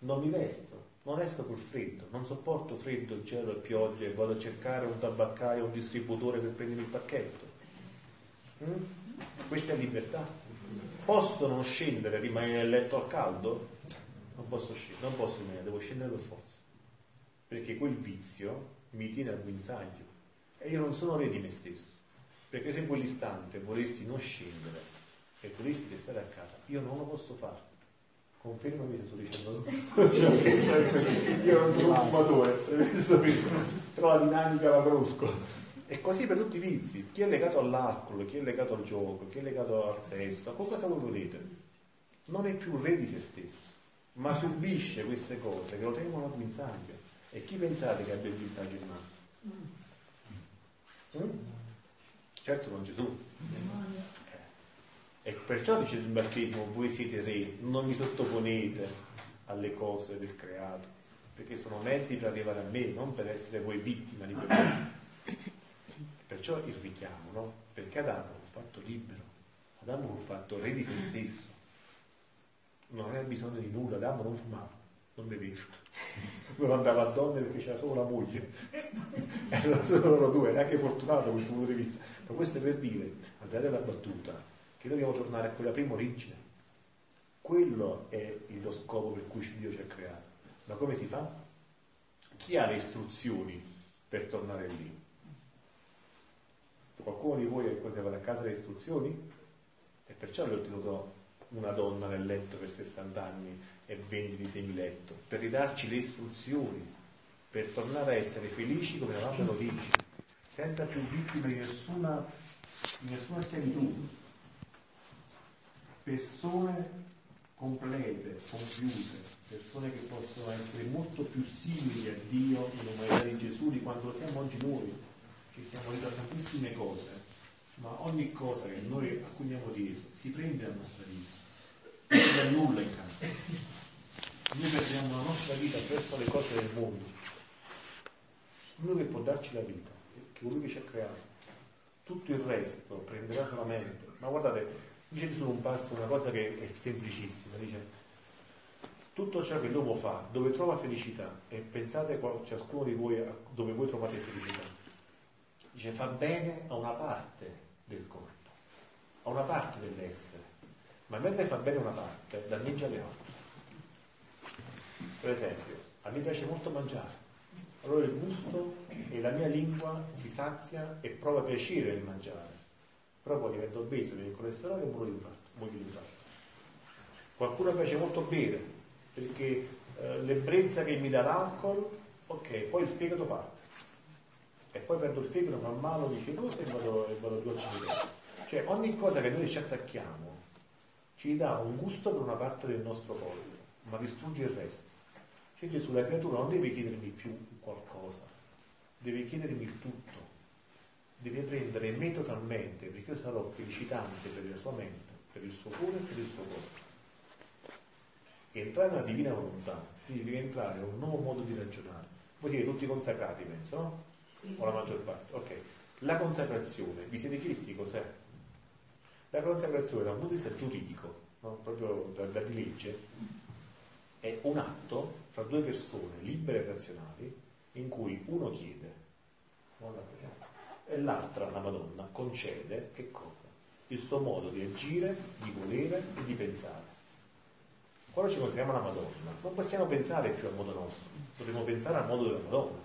non mi vesto, non esco col freddo, non sopporto freddo, gelo e pioggia e vado a cercare un tabaccaio, un distributore per prendere il pacchetto. Mm? Questa è libertà. Posso non scendere, rimanere nel letto al caldo? Non posso scendere, non posso rimanere, devo scendere per forza. Perché quel vizio mi tiene al guinzaglio e io non sono re di me stesso. Perché se in quell'istante volessi non scendere e volessi restare a casa, io non lo posso fare Confermami se sto dicendo io non sono un fumatore, però la dinamica la conosco. E così per tutti i vizi, chi è legato all'alcol, chi è legato al gioco, chi è legato al sesso, a cosa voi volete, non è più re di se stesso, ma subisce queste cose che lo tengono a guinzaglio. E chi pensate che abbia il guinzaglio in mano? Mm? Certo non Gesù. E perciò dice il battesimo, voi siete re, non vi sottoponete alle cose del creato, perché sono mezzi per arrivare a me, non per essere voi vittima di mezzi. Perciò il richiamo, no? Perché Adamo l'ho fatto libero, Adamo l'ho fatto re di se stesso, non aveva bisogno di nulla, Adamo non fumava, non beveva, non andava a donne perché c'era solo la moglie, erano solo loro due, neanche fortunato da questo punto di vista, ma questo è per dire, al di là della battuta, che dobbiamo tornare a quella prima origine. Quello è lo scopo per cui Dio ci ha creato. Ma come si fa? Chi ha le istruzioni per tornare lì? Qualcuno di voi ha quasi a casa le istruzioni? E perciò le ho tenuto una donna nel letto per 60 anni e 20 di semiletto, per ridarci le istruzioni, per tornare a essere felici come eravamo all'origine, senza più vittime di nessuna, di nessuna schiavitù persone complete, compiute, persone che possono essere molto più simili a Dio in umanità di Gesù di quanto lo siamo oggi noi, che siamo di tantissime cose, ma ogni cosa che noi, a cui dietro si prende la nostra vita, non c'è nulla in campo. Noi perdiamo la nostra vita presso le cose del mondo. Lui che può darci la vita, che colui che ci ha creato. Tutto il resto prenderà solamente. Ma guardate, Dice Gesù un passo una cosa che è semplicissima, dice tutto ciò che l'uomo fa, dove trova felicità, e pensate ciascuno di voi dove voi trovate felicità, dice fa bene a una parte del corpo, a una parte dell'essere, ma mentre fa bene una parte, danneggia le altre. Per esempio, a me piace molto mangiare, allora il gusto e la mia lingua si sazia e prova piacere nel mangiare però poi diventa obeso, viene il colesterolo e muore di infarto, muore di infarto. Qualcuno piace molto bere, perché eh, l'ebbrezza che mi dà l'alcol, ok, poi il fegato parte. E poi perdo il fegato, man mano dice cosa e vado, e vado giù a Cioè ogni cosa che noi ci attacchiamo ci dà un gusto per una parte del nostro corpo, ma distrugge il resto. Cioè Gesù, la creatura non deve chiedermi più qualcosa, deve chiedermi il tutto deve prendere me totalmente, perché io sarò felicitante per la sua mente, per il suo cuore e per il suo corpo. entrare nella divina volontà significa entrare in un nuovo modo di ragionare. Voi siete tutti consacrati, penso, no? Sì. O la maggior parte? Ok. La consacrazione, vi siete chiesti cos'è? La consacrazione da un punto di vista giuridico, no? proprio da, da legge, è un atto fra due persone libere e razionali in cui uno chiede, e l'altra, la Madonna, concede che cosa? Il suo modo di agire, di volere e di pensare. Quando ci consideriamo la Madonna, non possiamo pensare più al modo nostro, dobbiamo pensare al modo della Madonna.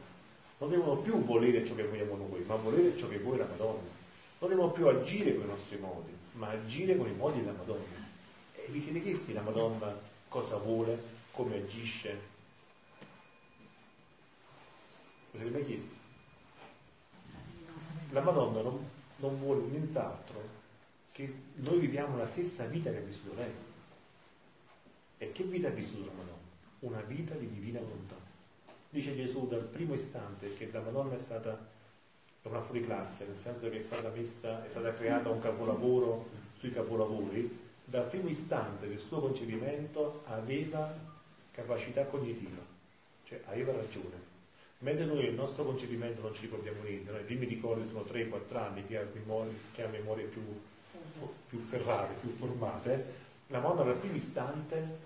Non dobbiamo più volere ciò che vogliamo noi, ma volere ciò che vuole la Madonna. Non dobbiamo più agire con i nostri modi, ma agire con i modi della Madonna. E vi siete chiesti la Madonna cosa vuole, come agisce? Ve l'avete mai chiesto? la Madonna non, non vuole nient'altro che noi viviamo la stessa vita che ha vissuto lei. E che vita ha vissuto la Madonna? Una vita di divina volontà. Dice Gesù dal primo istante che la Madonna è stata una fuoriclasse, nel senso che è stata messa, è stata creata un capolavoro sui capolavori, dal primo istante del suo concepimento aveva capacità cognitiva, cioè aveva ragione Mentre noi nel nostro concepimento non ci ricordiamo niente, no? i primi ricordi sono 3-4 anni, chi ha memorie, ha memorie più, più, ferrate, più formate, la Madonna dal primo istante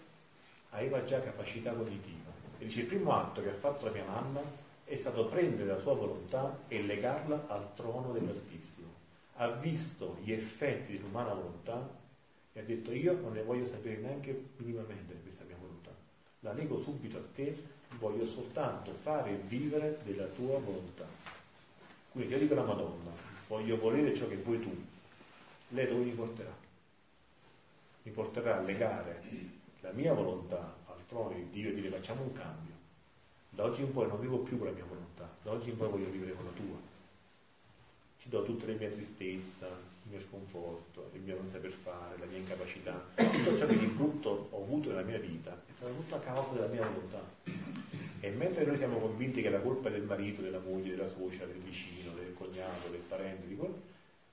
aveva già capacità cognitiva. E dice il primo atto che ha fatto la mia mamma è stato prendere la sua volontà e legarla al trono dell'Altissimo. Ha visto gli effetti dell'umana volontà e ha detto io non ne voglio sapere neanche minimamente di questa mia volontà. La lego subito a te voglio soltanto fare e vivere della tua volontà. Quindi se dico alla Madonna, voglio volere ciò che vuoi tu, lei dove mi porterà? Mi porterà a legare la mia volontà al trono di Dio e dire facciamo un cambio. Da oggi in poi non vivo più con la mia volontà, da oggi in poi voglio vivere con la tua. ti do tutte le mie tristezza, il mio sconforto, il mio non saper fare, la mia incapacità, tutto ciò che di brutto ho avuto nella mia vita è stato tutto a causa della mia volontà. E mentre noi siamo convinti che la colpa è del marito, della moglie, della suocera, del vicino, del cognato, del parente, di quello,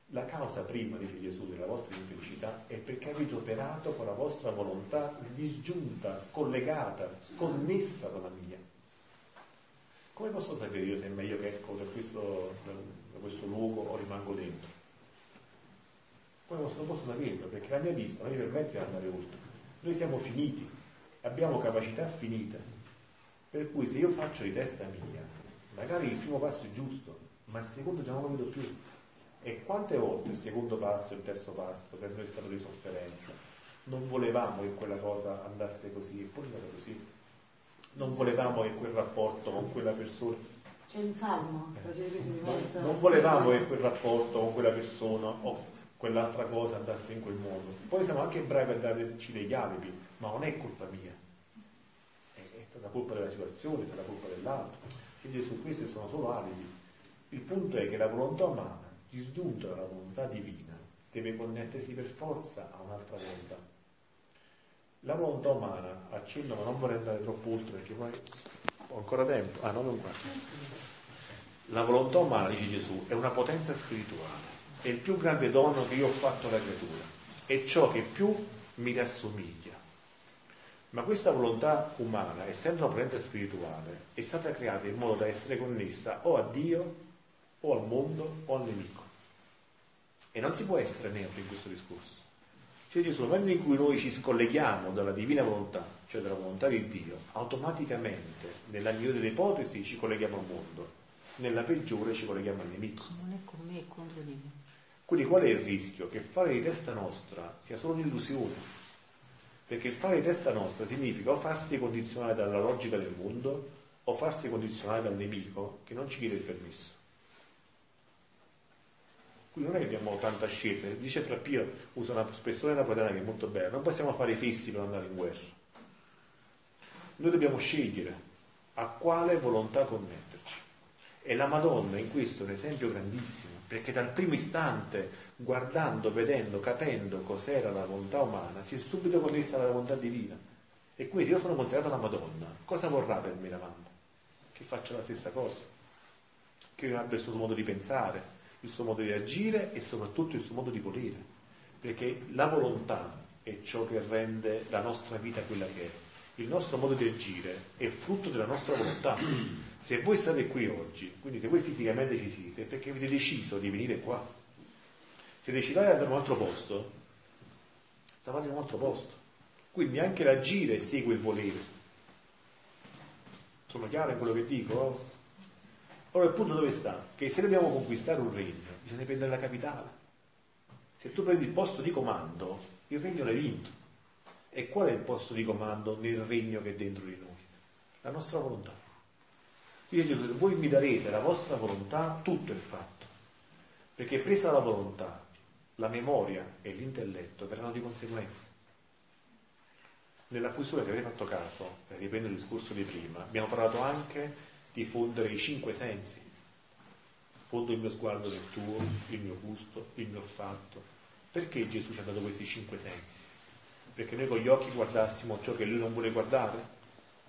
la causa prima, dice Gesù, della vostra infelicità è perché avete operato con la vostra volontà disgiunta, scollegata, sconnessa dalla mia. Come posso sapere io se è meglio che esco da questo, da questo luogo o rimango dentro? Posso, non posso saperlo perché la mia vista non mi permette di andare oltre. Noi siamo finiti, abbiamo capacità finite. Per cui se io faccio di testa mia, magari il primo passo è giusto, ma il secondo già non lo vedo più. E quante volte il secondo passo e il terzo passo per noi è stato di sofferenza? Non volevamo che quella cosa andasse così, eppure è andata così. Non volevamo che quel rapporto con quella persona. C'è un salmo, eh, non, non volevamo che quel rapporto con quella persona o quell'altra cosa andasse in quel modo. Poi siamo anche bravi a darci degli alibi, ma non è colpa mia. È, è stata colpa della situazione, è stata colpa dell'altro. Quindi su queste sono solo alibi. Il punto è che la volontà umana disgiunto dalla volontà divina, deve connettersi per forza a un'altra volontà. La volontà umana, accenno, ma non vorrei andare troppo oltre perché poi ho ancora tempo. Ah, no, non guardo. La volontà umana, dice Gesù, è una potenza spirituale, è il più grande dono che io ho fatto alla creatura, è ciò che più mi rassomiglia. Ma questa volontà umana, essendo una potenza spirituale, è stata creata in modo da essere connessa o a Dio o al mondo o al nemico. E non si può essere neutri in questo discorso. Cioè Gesù, nel momento in cui noi ci scolleghiamo dalla divina volontà, cioè dalla volontà di Dio, automaticamente, nella migliore delle ipotesi, ci colleghiamo al mondo, nella peggiore ci colleghiamo al nemico. Non è con me, è contro di me. Quindi qual è il rischio? Che fare di testa nostra sia solo un'illusione. Perché fare di testa nostra significa o farsi condizionare dalla logica del mondo o farsi condizionare dal nemico che non ci chiede il permesso. Qui non è che abbiamo tanta scelta, dice Frappio, usa una espressione napoletana che è molto bella, non possiamo fare i fessi per andare in guerra. Noi dobbiamo scegliere a quale volontà connetterci. E la Madonna in questo è un esempio grandissimo, perché dal primo istante, guardando, vedendo, capendo cos'era la volontà umana, si è subito connessa alla volontà divina. E quindi io sono considerato la Madonna, cosa vorrà per me la mamma? Che faccia la stessa cosa, che io abbia il suo modo di pensare, il suo modo di agire e soprattutto il suo modo di volere, perché la volontà è ciò che rende la nostra vita quella che è. Il nostro modo di agire è frutto della nostra volontà. <clears throat> Se voi state qui oggi, quindi se voi fisicamente ci siete, è perché avete deciso di venire qua. Se decidete di andare in un altro posto, stavate in un altro posto. Quindi anche l'agire segue il volere. Sono chiaro in quello che dico? Allora il punto dove sta? Che se dobbiamo conquistare un regno, bisogna prendere la capitale. Se tu prendi il posto di comando, il regno l'hai vinto. E qual è il posto di comando nel regno che è dentro di noi? La nostra volontà. Dice Gesù, se voi mi darete la vostra volontà, tutto è fatto. Perché presa la volontà, la memoria e l'intelletto verranno di conseguenza. Nella fusura, se avete fatto caso, per riprendere il discorso di prima, abbiamo parlato anche di fondere i cinque sensi. Fondo il mio sguardo nel tuo, il mio gusto, il mio olfatto. Perché Gesù ci ha dato questi cinque sensi? Perché noi con gli occhi guardassimo ciò che lui non vuole guardare,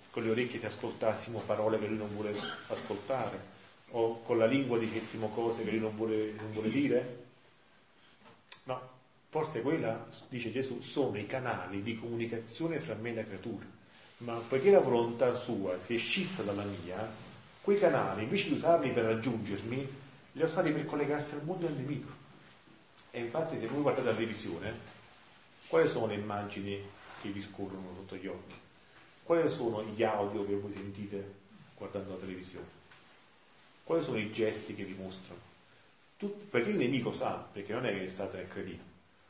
con le orecchie se ascoltassimo parole che lui non vuole ascoltare, o con la lingua dicessimo cose che lui non vuole, non vuole dire? No, forse quella, dice Gesù, sono i canali di comunicazione fra me e la creatura. Ma poiché la volontà sua si è scissa dalla mia, quei canali, invece di usarli per raggiungermi, li ho usati per collegarsi al mondo del nemico. E infatti se voi guardate la televisione, quali sono le immagini che vi scorrono sotto gli occhi? Quali sono gli audio che voi sentite guardando la televisione? Quali sono i gesti che vi mostrano? Tut- perché il nemico sa, perché non è che state a credito,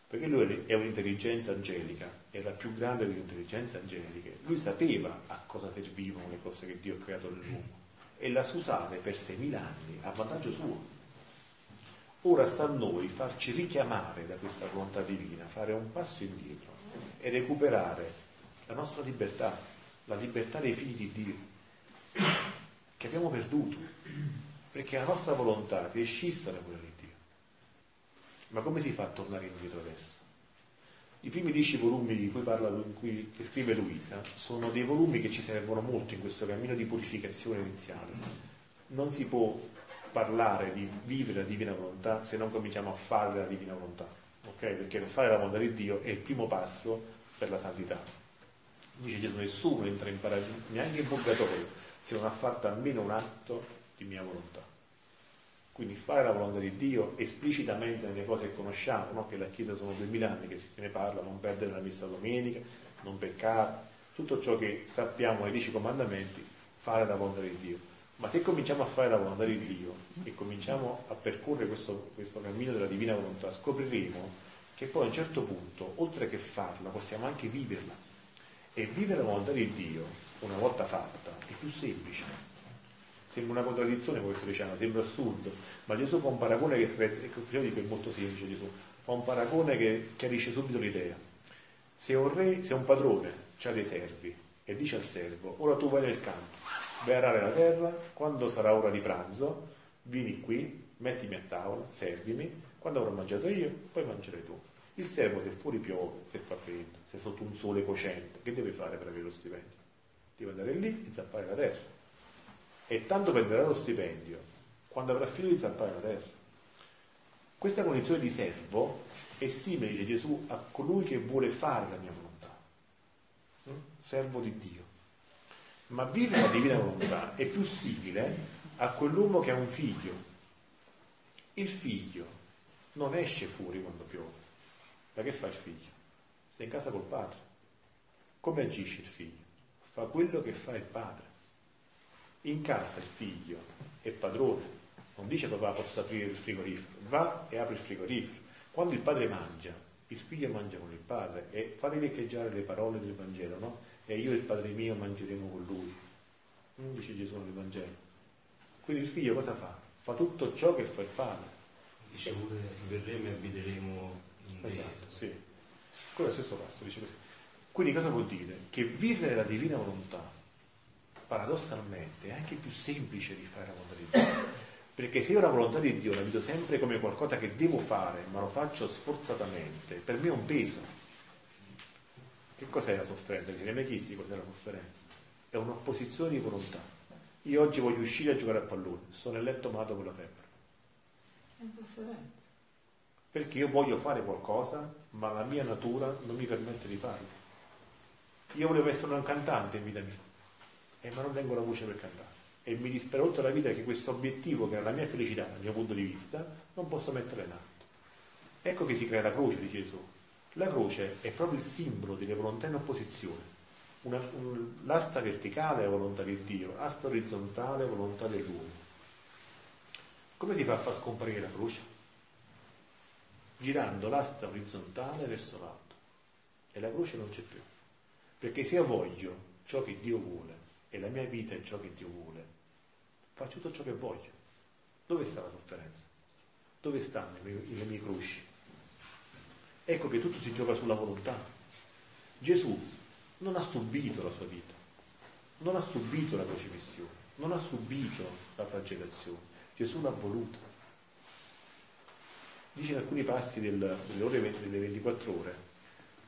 perché lui è un'intelligenza angelica, è la più grande delle intelligenze angeliche. Lui sapeva a cosa servivano le cose che Dio ha creato nell'uomo e la sa usare per 6.000 anni a vantaggio suo. Ora sta a noi farci richiamare da questa volontà divina, fare un passo indietro e recuperare la nostra libertà, la libertà dei figli di Dio, che abbiamo perduto, perché la nostra volontà è scissa da quella di Dio. Ma come si fa a tornare indietro adesso? I primi dieci volumi di cui parla, cui, che scrive Luisa sono dei volumi che ci servono molto in questo cammino di purificazione iniziale. Non si può parlare di vivere la divina volontà se non cominciamo a fare la divina volontà, ok? Perché fare la volontà di Dio è il primo passo per la santità. Dice Gesù, nessuno entra in paradiso, neanche in purgatorio, se non ha fatto almeno un atto di mia volontà. Quindi fare la volontà di Dio esplicitamente nelle cose che conosciamo, no? che la Chiesa sono duemila anni che ne parla, non perdere la messa domenica, non peccare, tutto ciò che sappiamo nei dieci comandamenti, fare la volontà di Dio. Ma se cominciamo a fare la volontà di Dio e cominciamo a percorrere questo, questo cammino della divina volontà, scopriremo che poi a un certo punto, oltre che farla, possiamo anche viverla. E vivere la volontà di Dio, una volta fatta, è più semplice Sembra una contraddizione come sto dicendo, sembra assurdo, ma Gesù fa un paragone che, io dico è molto semplice Gesù, fa un paragone che chiarisce subito l'idea. Se un re, se un padrone ha dei servi e dice al servo, ora tu vai nel campo, arare la terra, quando sarà ora di pranzo, vieni qui, mettimi a tavola, servimi, quando avrò mangiato io, poi mangerai tu. Il servo se fuori piove, se fa freddo, se è sotto un sole cocente, che deve fare per avere lo stipendio? Deve andare lì e zappare la terra e tanto prenderà lo stipendio quando avrà finito di zappare la terra. Questa condizione di servo è simile, dice Gesù, a colui che vuole fare la mia volontà, mm? servo di Dio. Ma vivere la divina volontà è più simile a quell'uomo che ha un figlio. Il figlio non esce fuori quando piove. Ma che fa il figlio? Sta in casa col padre. Come agisce il figlio? Fa quello che fa il padre in casa il figlio è padrone, non dice papà posso aprire il frigorifero, va e apre il frigorifero. Quando il padre mangia, il figlio mangia con il padre e fate riecheggiare le parole del Vangelo, no? E io e il Padre mio mangeremo con lui. Non dice Gesù nel Vangelo. Quindi il figlio cosa fa? Fa tutto ciò che fa il padre. Dice pure verremo e abiteremo in. Esatto, sì. Quello è lo stesso passo, dice così. Quindi cosa vuol dire? Che vivere la divina volontà paradossalmente è anche più semplice di fare la volontà di Dio. Perché se io la volontà di Dio la vedo sempre come qualcosa che devo fare, ma lo faccio sforzatamente, per me è un peso. Che cos'è la sofferenza? Siete mai chiesti cos'è la sofferenza? È un'opposizione di volontà. Io oggi voglio uscire a giocare a pallone, sono nel letto malato con la febbre. È sofferenza. Perché io voglio fare qualcosa, ma la mia natura non mi permette di farlo. Io volevo essere un cantante in vita mia eh, ma non tengo la voce per cantare. E mi dispero tutta la vita che questo obiettivo, che è la mia felicità, dal mio punto di vista, non posso mettere in atto. Ecco che si crea la croce, dice Gesù. La croce è proprio il simbolo delle volontà in opposizione. Una, un, l'asta verticale è volontà di Dio, l'asta orizzontale è volontà dell'uomo. Come si fa a far scomparire la croce? Girando l'asta orizzontale verso l'alto. E la croce non c'è più. Perché se io voglio ciò che Dio vuole, e la mia vita è ciò che Dio vuole, faccio tutto ciò che voglio. Dove sta la sofferenza? Dove stanno le mie, le mie croci? Ecco che tutto si gioca sulla volontà. Gesù non ha subito la sua vita, non ha subito la crocifissione, non ha subito la flagellazione. Gesù l'ha voluta. Dice in alcuni passi del, delle, ore, delle 24 ore,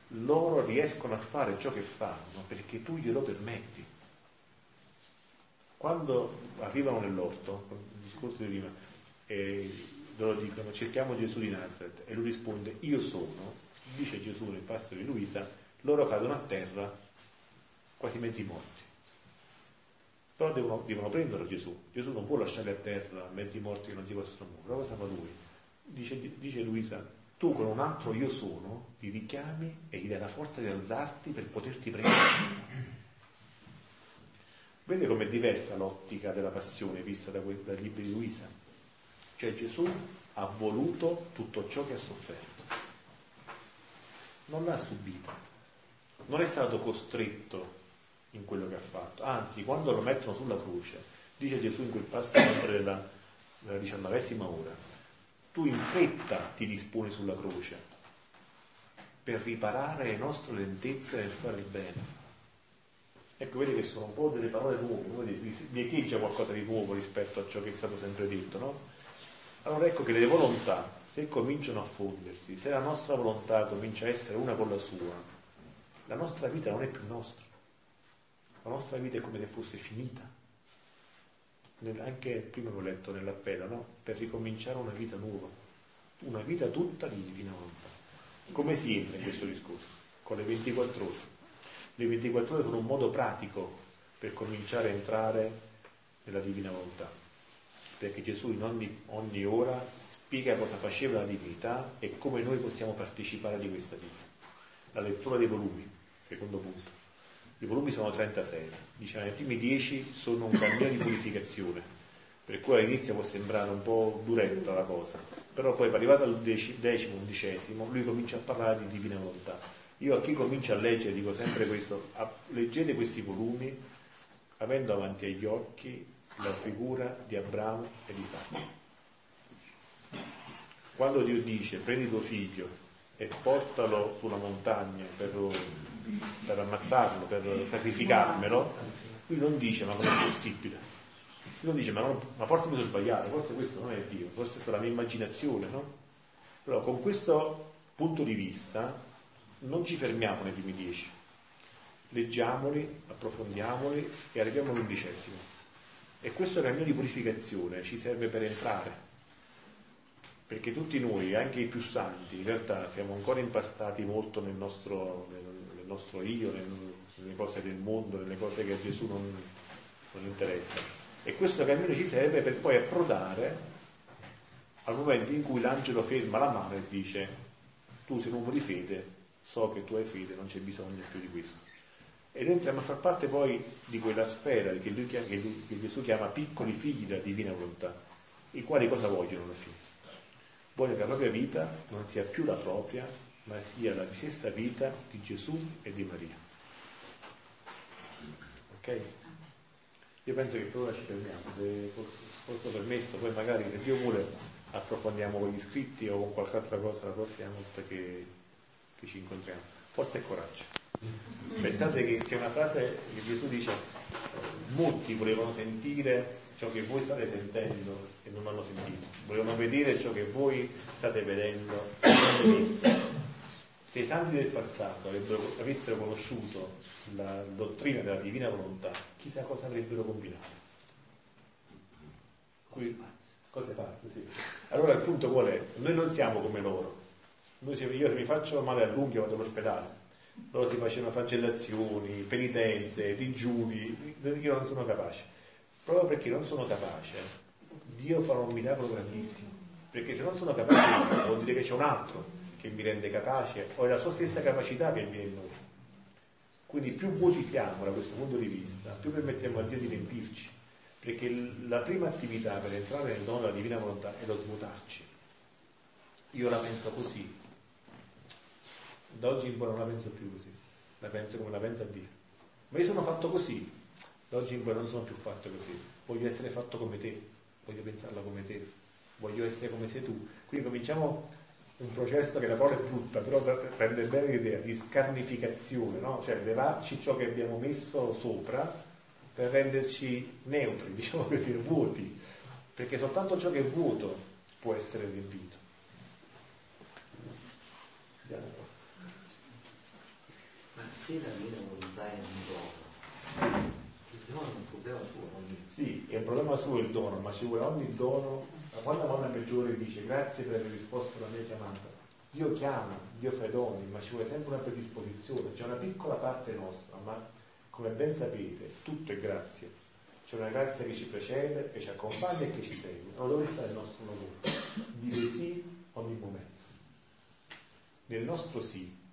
loro riescono a fare ciò che fanno perché tu glielo permetti. Quando arrivano nell'orto, il discorso di prima, e loro dicono cerchiamo Gesù di Nazareth e lui risponde io sono, dice Gesù nel passo di Luisa, loro cadono a terra quasi mezzi morti. Però devono, devono prenderlo Gesù. Gesù non può lasciare a terra mezzi morti che non si possono muovere. Cosa fa lui? Dice, dice Luisa, tu con un altro io sono, ti richiami e gli dai la forza di alzarti per poterti prendere. Vedete com'è diversa l'ottica della passione vista da dai libri di Luisa? Cioè Gesù ha voluto tutto ciò che ha sofferto. Non l'ha subito, non è stato costretto in quello che ha fatto. Anzi, quando lo mettono sulla croce, dice Gesù in quel passo della, della diciannovesima ora, tu in fretta ti disponi sulla croce per riparare le nostre lentezze nel fare il bene Ecco, vedi che sono un po' delle parole nuove, vi echeggia qualcosa di nuovo rispetto a ciò che è stato sempre detto, no? Allora ecco che le volontà, se cominciano a fondersi, se la nostra volontà comincia a essere una con la sua, la nostra vita non è più nostra. La nostra vita è come se fosse finita. Anche prima l'ho letto nell'appello, no? Per ricominciare una vita nuova, una vita tutta di divina volontà. Come si entra in questo discorso? Con le 24 ore. Le 24 ore sono un modo pratico per cominciare a entrare nella divina volontà. Perché Gesù in ogni, ogni ora spiega cosa faceva la divinità e come noi possiamo partecipare di questa vita. La lettura dei volumi, secondo punto. I volumi sono 36, diciamo i primi 10 sono un cammino di purificazione, per cui all'inizio può sembrare un po' duretta la cosa, però poi arrivato al decimo, undicesimo, lui comincia a parlare di divina volontà. Io a chi comincia a leggere dico sempre questo, leggete questi volumi avendo avanti agli occhi la figura di Abramo e di Isacco. Quando Dio dice prendi tuo figlio e portalo sulla montagna per, per ammazzarlo, per sacrificarmelo, lui non dice ma come è possibile? Lui non dice ma, non, ma forse mi sono sbagliato, forse questo non è Dio, forse è stata la mia immaginazione, no? Però con questo punto di vista non ci fermiamo nei primi dieci, leggiamoli, approfondiamoli e arriviamo all'undicesimo. E questo cammino di purificazione ci serve per entrare, perché tutti noi, anche i più santi, in realtà siamo ancora impastati molto nel nostro, nel, nel nostro io, nel, nelle cose del mondo, nelle cose che a Gesù non, non interessano. E questo cammino ci serve per poi approdare al momento in cui l'angelo ferma la mano e dice tu sei un uomo di fede, so che tu hai fede, non c'è bisogno più di questo. E noi entriamo a far parte poi di quella sfera che, chiama, che, Gesù chiama piccoli figli della divina volontà, i quali cosa vogliono alla fine? Vogliono che la propria vita non sia più la propria, ma sia la stessa vita di Gesù e di Maria. Ok? Io penso che per ora ci fermiamo, se fosse permesso, poi magari se Dio vuole approfondiamo con gli iscritti o con qualche altra cosa la prossima volta che, che ci incontriamo. Forza e coraggio. Pensate che c'è una frase che Gesù dice, molti volevano sentire ciò che voi state sentendo e non hanno sentito, volevano vedere ciò che voi state vedendo e non visto. Se i santi del passato avessero conosciuto la dottrina della divina volontà, chissà cosa avrebbero combinato. Qui, cose pazze, sì. Allora il punto qual è? Noi non siamo come loro. Noi, io se mi faccio male all'unghia vado all'ospedale loro si facevano flagellazioni, penitenze, digiuni, io non sono capace. Proprio perché non sono capace, Dio farà un miracolo grandissimo. Perché se non sono capace vuol dire che c'è un altro che mi rende capace, o è la sua stessa capacità che viene in noi. Quindi più vuoti siamo da questo punto di vista, più permettiamo a Dio di riempirci. Perché la prima attività per entrare nel dono della divina volontà è lo svuotarci. Io la penso così, da oggi in poi non la penso più così, la penso come la pensa Dio. Ma io sono fatto così, da oggi in poi non sono più fatto così, voglio essere fatto come te, voglio pensarla come te, voglio essere come sei tu. Quindi cominciamo un processo che la parola è brutta, però prende bene l'idea di scarnificazione, no? cioè levarci ciò che abbiamo messo sopra per renderci neutri, <laughs> diciamo così, vuoti, perché soltanto ciò che è vuoto può essere riempito. Se la mia volontà è un dono, il dono è un problema suo, non. Sì, è un problema suo il dono, ma ci vuole ogni dono. Quando la donna peggiore dice grazie per aver risposto alla mia chiamata, Dio chiama, Dio fa i doni, ma ci vuole sempre una predisposizione, c'è una piccola parte nostra, ma come ben sapete, tutto è grazia. C'è una grazia che ci precede, che ci accompagna e che ci segue. Allora dove sta il nostro lavoro? Dire sì ogni momento. Nel nostro sì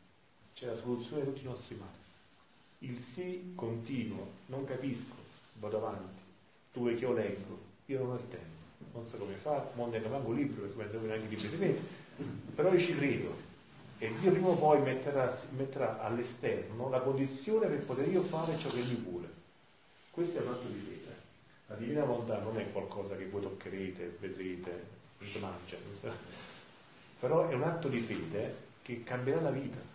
c'è la soluzione di tutti i nostri mali. Il sì continuo, non capisco, vado avanti, tu vuoi che io leggo, io non ho il tempo, non so come fare, non ne manco un libro, perché prendo neanche libri di me, però io ci credo e Dio prima o poi metterà, metterà all'esterno la condizione per poter io fare ciò che Lui vuole. Questo è un atto di fede. La divina volontà non è qualcosa che voi toccherete, vedrete, non si mangia, però è un atto di fede che cambierà la vita.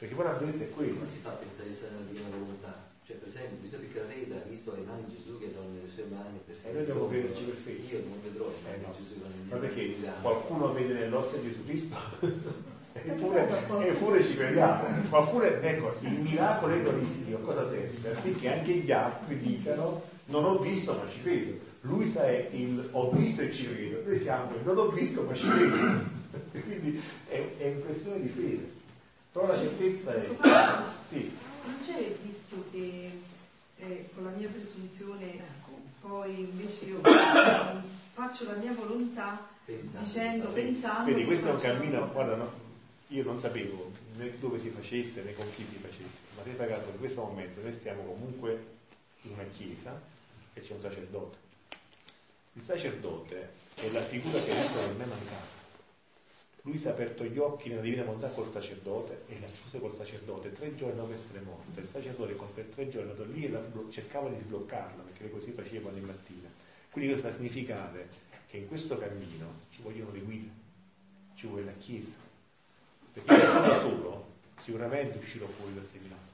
Perché poi la bellezza è quella. Come si fa a pensare di essere nella divina volontà? Cioè per esempio, questo piccarreta ha visto le mani di Gesù che erano nelle sue mani perché E noi dobbiamo crederci per fede. io non vedrò le Eh, mani no. di Gesù che erano Ma perché qualcuno vede nell'ossa Gesù Cristo? <laughs> eppure, eppure ci crediamo. Oppure, ecco, il miracolo eucaristico cosa serve? Affinché anche gli altri dicano non ho visto ma ci credo. Lui sa è il ho visto e ci credo. Noi siamo il non ho visto ma ci credo. <laughs> Quindi è, è questione di fede. Però la certezza è... Sì, Non c'è il rischio che eh, con la mia presunzione poi invece io faccio la mia volontà Pensando. dicendo, Sì, pensando... Vedi, questo è un cammino, guarda, no, io non sapevo né dove si facesse né con chi si facesse, ma se fai caso in questo momento noi stiamo comunque in una chiesa e c'è un sacerdote. Il sacerdote è la figura che adesso non è mancata. Lui si è aperto gli occhi nella divina volontà col sacerdote e l'ha chiuso col sacerdote tre giorni dopo essere morto. Il sacerdote con per tre giorni è andato lì e la sblo- cercava di sbloccarla perché così faceva ogni mattina. Quindi questo sta a significare che in questo cammino ci vogliono le guide, ci vuole la Chiesa. Perché se vado da solo sicuramente uscirò fuori dal seminato,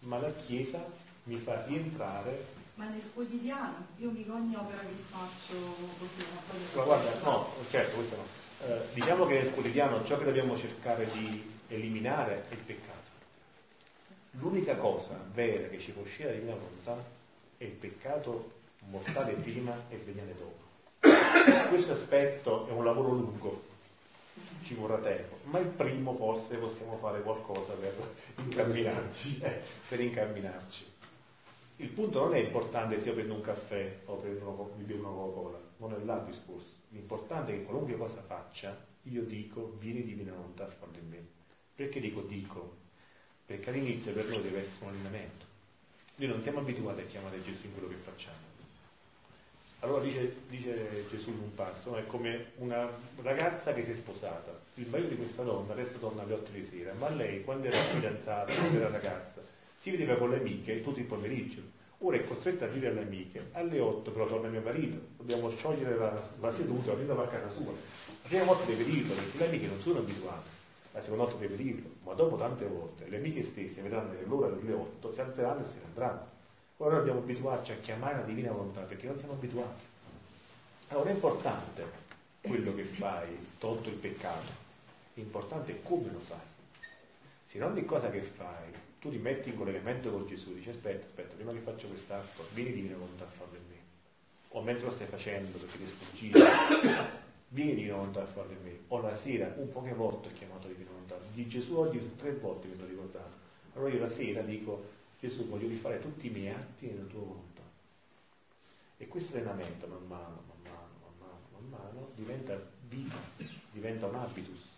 ma la Chiesa mi fa rientrare Ma nel quotidiano, io mica ogni opera che faccio così. Ma guarda, no, certo, questo no. Eh, diciamo che nel quotidiano ciò che dobbiamo cercare di eliminare è il peccato. L'unica cosa vera che ci può uscire dalla divina volontà è il peccato mortale prima e veniale dopo. Questo aspetto è un lavoro lungo, ci vorrà tempo, ma il primo forse possiamo fare qualcosa per incamminarci, eh, per incamminarci. Il punto non è importante se io prendo un caffè o prendo bevo una Coca-Cola, non è là il discorso. L'importante è che qualunque cosa faccia, io dico, vieni divina volontà a farlo in me. Perché dico dico? Perché all'inizio per noi deve essere un allenamento. Noi non siamo abituati a chiamare Gesù in quello che facciamo. Allora dice, dice Gesù in un passo, è come una ragazza che si è sposata. Il marito di questa donna adesso torna alle 8 di sera, ma lei quando era fidanzata, quando era ragazza, si vedeva con le amiche tutto il pomeriggio. Ora è costretta a dire alle amiche, alle 8 però torna mio marito, dobbiamo sciogliere la, la seduta, andiamo a casa sua. La prima volta deve dirlo perché le amiche non sono abituate, la seconda volta deve dirlo, ma dopo tante volte le amiche stesse vedranno che l'ora delle 8 si alzeranno e se ne andranno. Ora dobbiamo abituarci a chiamare la divina volontà perché non siamo abituati. Allora è importante quello che fai, tolto il peccato, l'importante è come lo fai. Se in ogni cosa che fai tu ti metti in collegamento con Gesù, dici aspetta, aspetta, prima che faccio quest'atto, vieni divina volontà a farlo in me. O mentre lo stai facendo perché ti è sfuggito, <coughs> vieni divina volontà a farlo in me. O la sera, un poche volte ho chiamato divina volontà. Di Gesù oggi tre volte mi sono ricordato. Allora io la sera dico, Gesù voglio rifare tutti i miei atti nella tua volontà. E questo allenamento man mano, man mano, man mano, man mano diventa vita, diventa un habitus.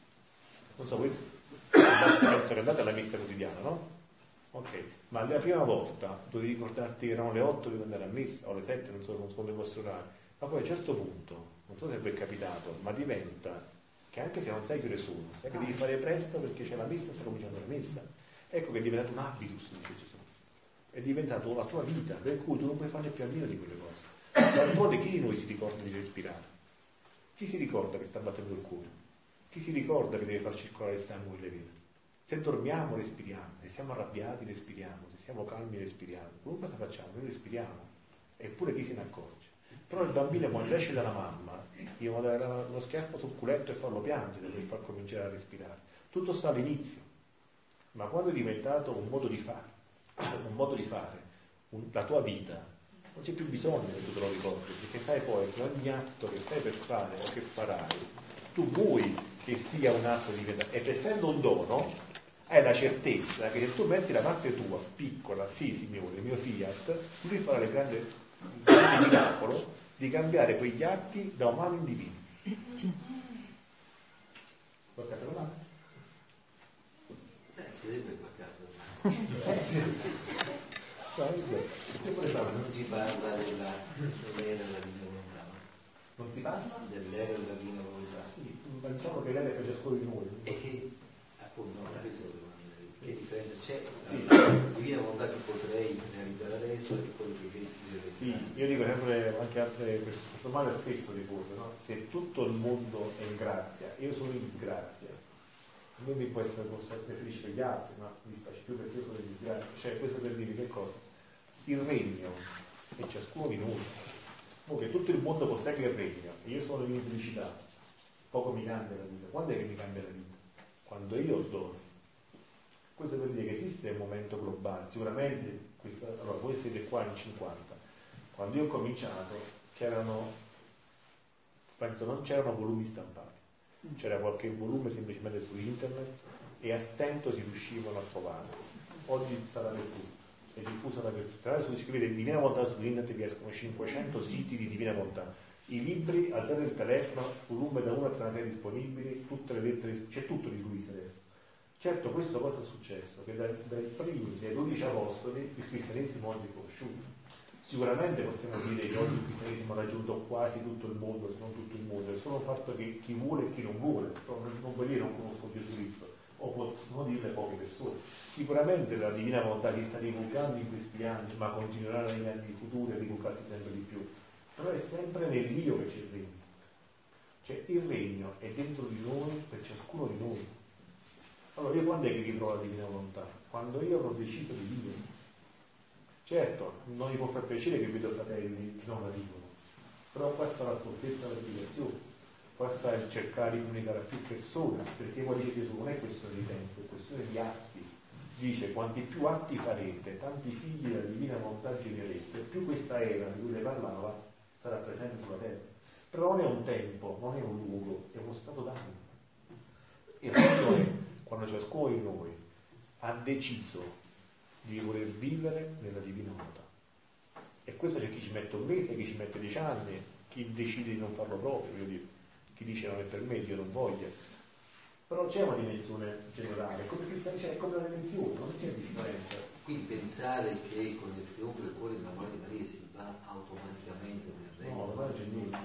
Non so, voi <coughs> penso che andate alla messa quotidiana, no? Ok, ma la prima volta dovevi ricordarti che erano le 8 devi andare a messa, o le 7, non so secondo il vostro orario, ma poi a un certo punto, non so se vi è capitato, ma diventa che anche se non sai che ore sono, sai che devi fare presto perché c'è la messa, sta cominciando la messa. Ecco che è diventato un habitus, dice Gesù. È diventato la tua vita, per cui tu non puoi fare più a meno di quelle cose. D'altronde chi di noi si ricorda di respirare? Chi si ricorda che sta battendo il cuore? Chi si ricorda che deve far circolare il sangue nelle vene? Se dormiamo respiriamo, se siamo arrabbiati respiriamo, se siamo calmi respiriamo, qualunque cosa facciamo, noi respiriamo, eppure chi se ne accorge? Però il bambino quando esce dalla mamma, vado a dare lo schiaffo sul culetto e farlo piangere per far cominciare a respirare. Tutto sta all'inizio, ma quando è diventato un modo di fare, <coughs> un modo di fare, un- la tua vita, non c'è più bisogno che tu te lo ricordi, perché sai poi che ogni atto che stai per fare o che farai, tu vuoi che sia un atto di verità. Ed essendo un dono, hai la certezza che se tu metti la parte tua, piccola, sì signore, il mio fiat, lui farà il grande miracolo di cambiare quegli atti da umano in divino. Toccate la mano. Beh, vuole fare? Non si parla della, dell'era della divina volontà, no? Non si parla? dell'era della divina volontà. Sì, diciamo che lei è per ciascuno di noi. E che, appunto, non la domanda. Che differenza c'è Sì. tra la divina volontà che potrei realizzare adesso e quello che desidero Sì, realizzare? io dico sempre anche altre, questo male spesso ricordo, no? Se tutto il mondo è in grazia, io sono in disgrazia, non mi può essere, posso essere felice per gli altri, ma mi dispiace più perché io sono in disgrazia. Cioè, questo per dire che cosa? il regno è ciascuno di noi. Che tutto il mondo possegga il regno e io sono in felicità, poco mi cambia la vita. Quando è che mi cambia la vita? Quando io dono. Questo per dire che esiste un momento globale, sicuramente questa, allora voi siete qua in 50, quando io ho cominciato c'erano, penso non c'erano volumi stampati, c'era qualche volume semplicemente su internet e a stento si riuscivano a trovare. Oggi sarà per tutti è diffusa dappertutto. Tra l'altro, se scrivete Divina Volontà su internet vi escono 500 siti di Divina Volontà. I libri, alzate il telefono, volume da 1 a 33 disponibili, tutte le lettere, c'è tutto di Luisa adesso. Certo, questo cosa è successo? Che dai, dai primi, dai 12 apostoli, il cristianesimo oggi è conosciuto. Sicuramente possiamo dire che oggi il cristianesimo ha raggiunto quasi tutto il mondo, se non tutto il mondo, è solo il fatto che chi vuole e chi non vuole, non vuol dire non conosco Gesù Cristo, o possono dirle poche persone. Sicuramente la divina volontà che sta divulgando in questi anni, ma continuerà negli anni futuri a divulgarsi sempre di più, però è sempre nell'io che c'è il regno. Cioè il regno è dentro di noi per ciascuno di noi. Allora io quando è che ritrovo la divina volontà? Quando io avrò deciso di vivere. Certo, non mi può far piacere che vedo fratelli che non la vivono, però qua sta la stoltezza della spiegazione qua sta il cercare di comunicare a più persone, perché poi dice Gesù non è questione di tempo, è questione di atti. Dice quanti più atti farete, tanti figli della divina volontà genererete, più questa era di cui le parlava sarà presente sulla terra. Però non è un tempo, non è un luogo, è uno stato d'animo. Il resto è quando ciascuno di noi ha deciso di voler vivere nella divina volontà. E questo c'è chi ci mette un mese, chi ci mette dieci anni, chi decide di non farlo proprio, voglio dire chi dice non è per me, Dio non voglia. Però c'è una dimensione generale, come cristiano c'è come una dimensione, non c'è differenza. Quindi pensare che con il trionfo del cuore della Madre Maria si va automaticamente No, non c'è niente.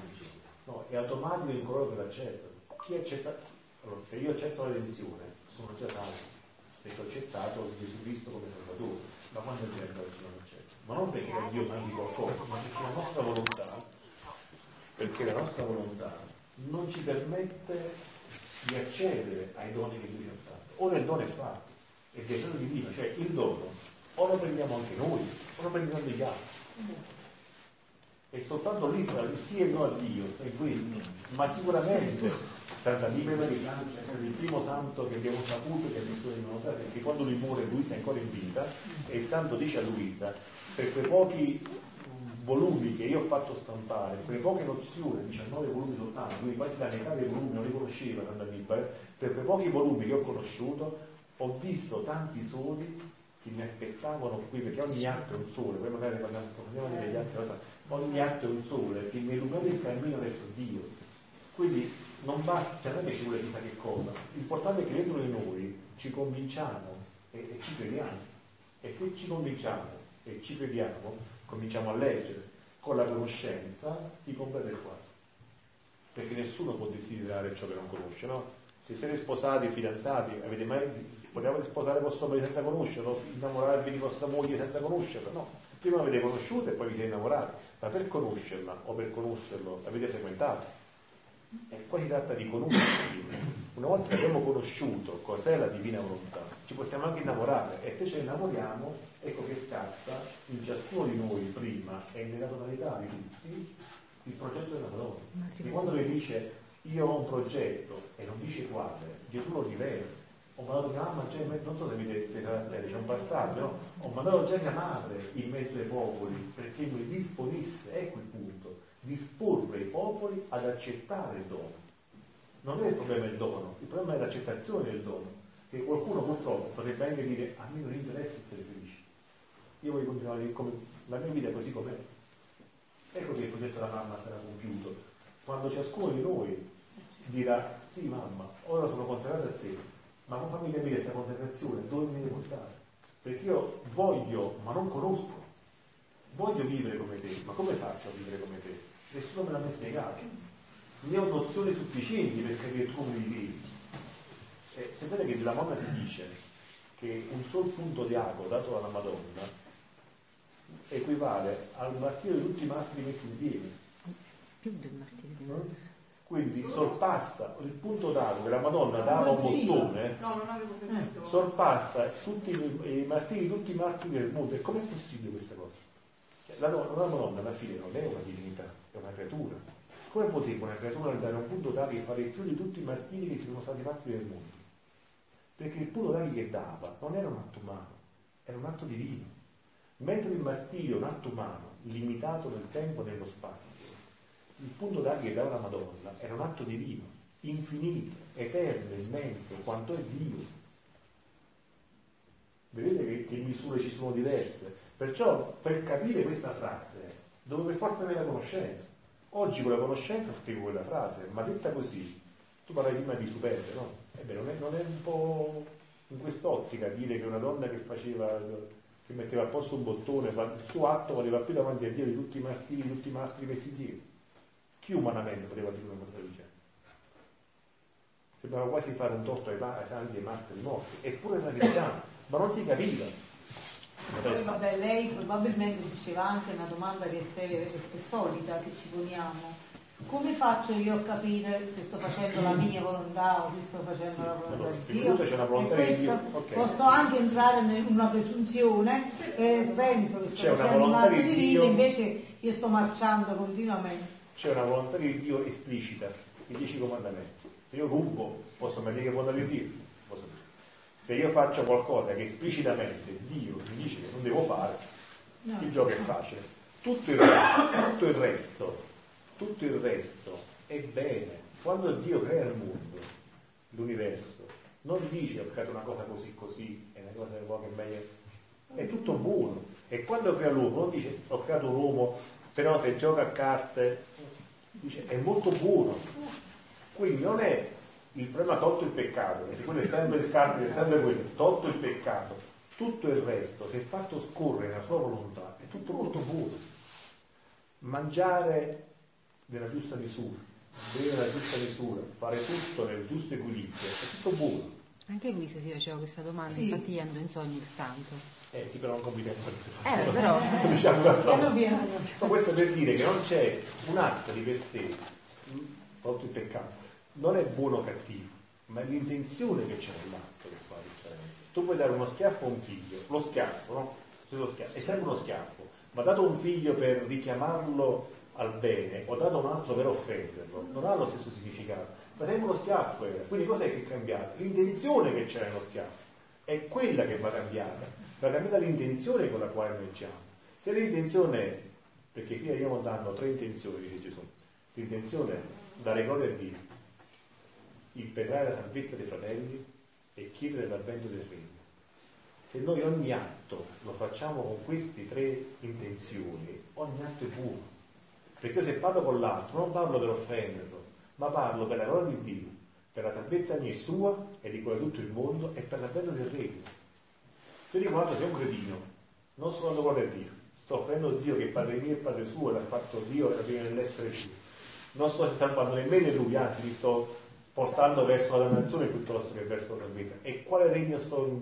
No, è automatico in coloro che l'accettano. Chi accetta, allora, se io accetto la redenzione, sono già salvo, perché ho accettato Gesù Cristo come Salvatore, ma quando gente oggi non accetta? Ma non perché Dio manchi qualcosa, ma perché la nostra volontà, perché la nostra volontà non ci permette di accedere ai doni che Dio ci ha fatto. Ora il dono è fatto, è decreto divino, cioè il dono o lo prendiamo anche noi, o lo prendiamo gli altri. E soltanto lì sarà il sì e no a Dio, sai questo. Ma sicuramente Santa Libera di Francia è il primo santo che abbiamo saputo che ha vissuto in volontà, perché quando lui muore Luisa è ancora in vita e il santo dice a Luisa, per quei pochi volumi che io ho fatto stampare, quelle poche nozioni, 19 volumi soltanto, quindi quasi la metà dei volumi non li conosceva Santa Bibbia, eh, per quei pochi volumi che ho conosciuto ho visto tanti soli che mi aspettavano qui, perché ogni atto è un sole, poi magari parliamo, degli altri cose, ogni atto è un sole che mi illumina il cammino verso Dio. Quindi non basta, cioè non è che ci vuole chissà che cosa, l'importante è che dentro di noi ci convinciamo e, e ci crediamo. E se ci convinciamo e ci crediamo, cominciamo a leggere, con la conoscenza si completa il quadro. Perché nessuno può desiderare ciò che non conosce, no? Se siete sposati, fidanzati, avete mai, potevate sposare vostro marito senza conoscerlo, innamorarvi di vostra moglie senza conoscerla? No. Prima avete conosciuto e poi vi siete innamorati, ma per conoscerla o per conoscerlo l'avete frequentato. E qua si tratta di conoscerli. Una volta che abbiamo conosciuto cos'è la divina volontà, ci possiamo anche innamorare e se ci innamoriamo, ecco che scatta in ciascuno di noi prima e nella totalità di tutti il progetto della Madonna. E quando lui dice io ho un progetto e non dice quale, Gesù lo rivela. Ho mandato mia mamma, cioè, non so se vedete questi caratteri, c'è un passaggio? Ho mandato già mia madre in mezzo ai popoli perché mi disponesse, ecco il punto disporre i popoli ad accettare il dono. Non è il problema il dono, il problema è l'accettazione del dono. Che qualcuno purtroppo potrebbe anche dire a me non interessa essere felice. Io voglio continuare come la mia vita così com'è. Ecco che il progetto della mamma sarà compiuto. Quando ciascuno di noi dirà sì mamma, ora sono consacrato a te, ma non fammi capire questa consacrazione dove mi devi portare. Perché io voglio, ma non conosco. Voglio vivere come te, ma come faccio a vivere come te? Nessuno me l'ha mai spiegato. Ne ho nozioni sufficienti per capire tu come vivi. Eh, pensate che della Madonna si dice che un sol punto di ago dato dalla Madonna equivale al martirio di tutti i martiri messi insieme. Più del martirio. Eh? Quindi sorpassa il punto d'ago che la Madonna dava a un bottone, no, sorpassa tutti i, i martiri, tutti i martiri del mondo. E com'è possibile questa cosa? la donna, la donna alla fine non è una divinità, è una creatura. Come poteva una creatura andare a un punto tale di fare più di tutti i martiri che ci sono stati fatti nel mondo? Perché il punto tale che dava non era un atto umano, era un atto divino. Mentre il martirio è un atto umano, limitato nel tempo e nello spazio, il punto che dava la Madonna era un atto divino, infinito, eterno, immenso, quanto è Dio. Vedete che, che misure ci sono diverse. Perciò per capire questa frase devo per forza avere la conoscenza. Oggi con la conoscenza scrivo quella frase, ma detta così, tu parlavi prima di superbe, no? Ebbene, non è, non è un po' in quest'ottica dire che una donna che faceva, che metteva a posto un bottone, il suo atto valeva più davanti a Dio di tutti i martiri, tutti i mastri messi insieme. Chi umanamente poteva dire una cosa del genere? Sembrava quasi fare un torto ai santi e ai mastri morti, eppure la verità, ma non si capiva. Poi, vabbè, lei probabilmente diceva anche una domanda che è, seria, è solita, che ci poniamo. Come faccio io a capire se sto facendo la mia volontà o se sto facendo sì, la volontà di Dio? C'è una volontà di Dio. Okay. Posso anche entrare in una presunzione e penso che sto c'è facendo un atto di divino, invece io sto marciando continuamente. C'è una volontà di Dio esplicita, i dieci comandamenti. Se io rubo, posso mettere che volontà di Dio se io faccio qualcosa che esplicitamente Dio mi dice che non devo fare, no, il gioco è facile. Tutto il, resto, tutto il resto, tutto il resto è bene. Quando Dio crea il mondo, l'universo, non dice ho creato una cosa così così, è una cosa che è meglio. È tutto buono. E quando crea l'uomo, non dice ho creato un uomo, però se gioca a carte, dice è molto buono. Quindi non è il problema tolto il peccato, perché quello è sempre il cardine, è sempre quello, tolto il peccato, tutto il resto, se fatto scorrere nella sua volontà, è tutto molto buono. Mangiare nella giusta misura, bere nella giusta misura, fare tutto nel giusto equilibrio, è tutto buono. Anche lui se si faceva questa domanda, sì. infatti gli andò in sogno il santo. Eh sì, però non compitente. Eh, però. diciamo, no. Ma questo per dire che non c'è un atto di per sé, tolto il peccato, non è buono o cattivo, ma è l'intenzione che c'è nell'atto che fa la differenza. Tu puoi dare uno schiaffo a un figlio, lo schiaffo, no? È sempre uno schiaffo, ma dato un figlio per richiamarlo al bene o dato un altro per offenderlo, non ha lo stesso significato, ma sempre uno schiaffo era. Quindi cos'è che è cambiato? L'intenzione che c'è nello schiaffo è quella che va cambiata, va cambiata l'intenzione con la quale noi agiamo. Se l'intenzione, perché i figli di Dio danno tre intenzioni, dice Gesù, l'intenzione dare gloria a Dio, impetrare la salvezza dei fratelli e chiedere l'avvento del regno. Se noi ogni atto lo facciamo con queste tre intenzioni, ogni atto è buono. Perché se parlo con l'altro non parlo per offenderlo, ma parlo per la gloria di Dio, per la salvezza mia e sua e di quella di tutto il mondo e per l'avvento del regno. Se io dico un altro sei un cretino, non sto dando gloria a Dio, sto offendendo Dio che Padre mio e Padre suo, l'ha fatto Dio e la nell'essere Dio. Non sto salvando nemmeno lui, anzi li sto portando verso la dannazione piuttosto che verso la salvezza. E quale regno sto,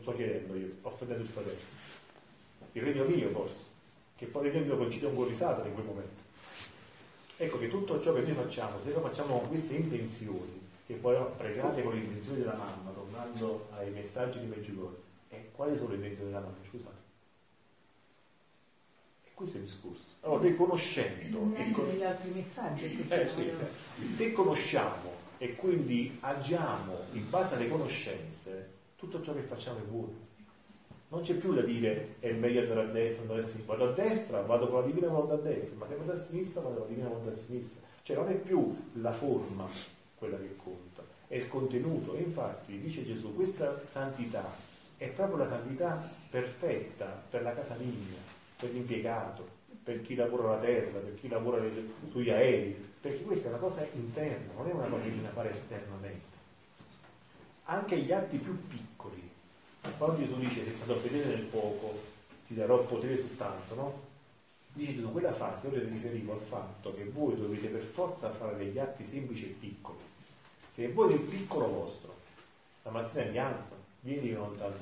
sto chiedendo io, offendendo il fratello? Il regno mio forse, che poi il regno mio un buon risato in quel momento. Ecco che tutto ciò che noi facciamo, se lo facciamo con queste intenzioni, che poi pregate con le intenzioni della mamma, tornando ai messaggi di Meggiugorje, e quali sono le intenzioni della mamma? Scusate. E questo è il discorso. Allora, noi conoscendo... E con... gli altri messaggi. Eh, sì, se conosciamo e quindi agiamo in base alle conoscenze, tutto ciò che facciamo è buono. Non c'è più da dire è meglio andare a destra, andare a sinistra. Vado a destra, vado con la divina volontà a destra, ma se vado a sinistra, vado con la divina volontà a sinistra. Cioè non è più la forma quella che conta, è il contenuto. E infatti dice Gesù, questa santità è proprio la santità perfetta per la casa mia, per l'impiegato, per chi lavora la terra, per chi lavora sugli aerei, perché questa è una cosa interna, non è una cosa che bisogna fare esternamente. Anche gli atti più piccoli, quando Gesù dice sei stato fedele nel poco, ti darò potere su tanto, no? Dice Gesù, quella frase io le riferivo al fatto che voi dovete per forza fare degli atti semplici e piccoli. Se voi del piccolo vostro, la mattina mi alzo, vieni che non tanto.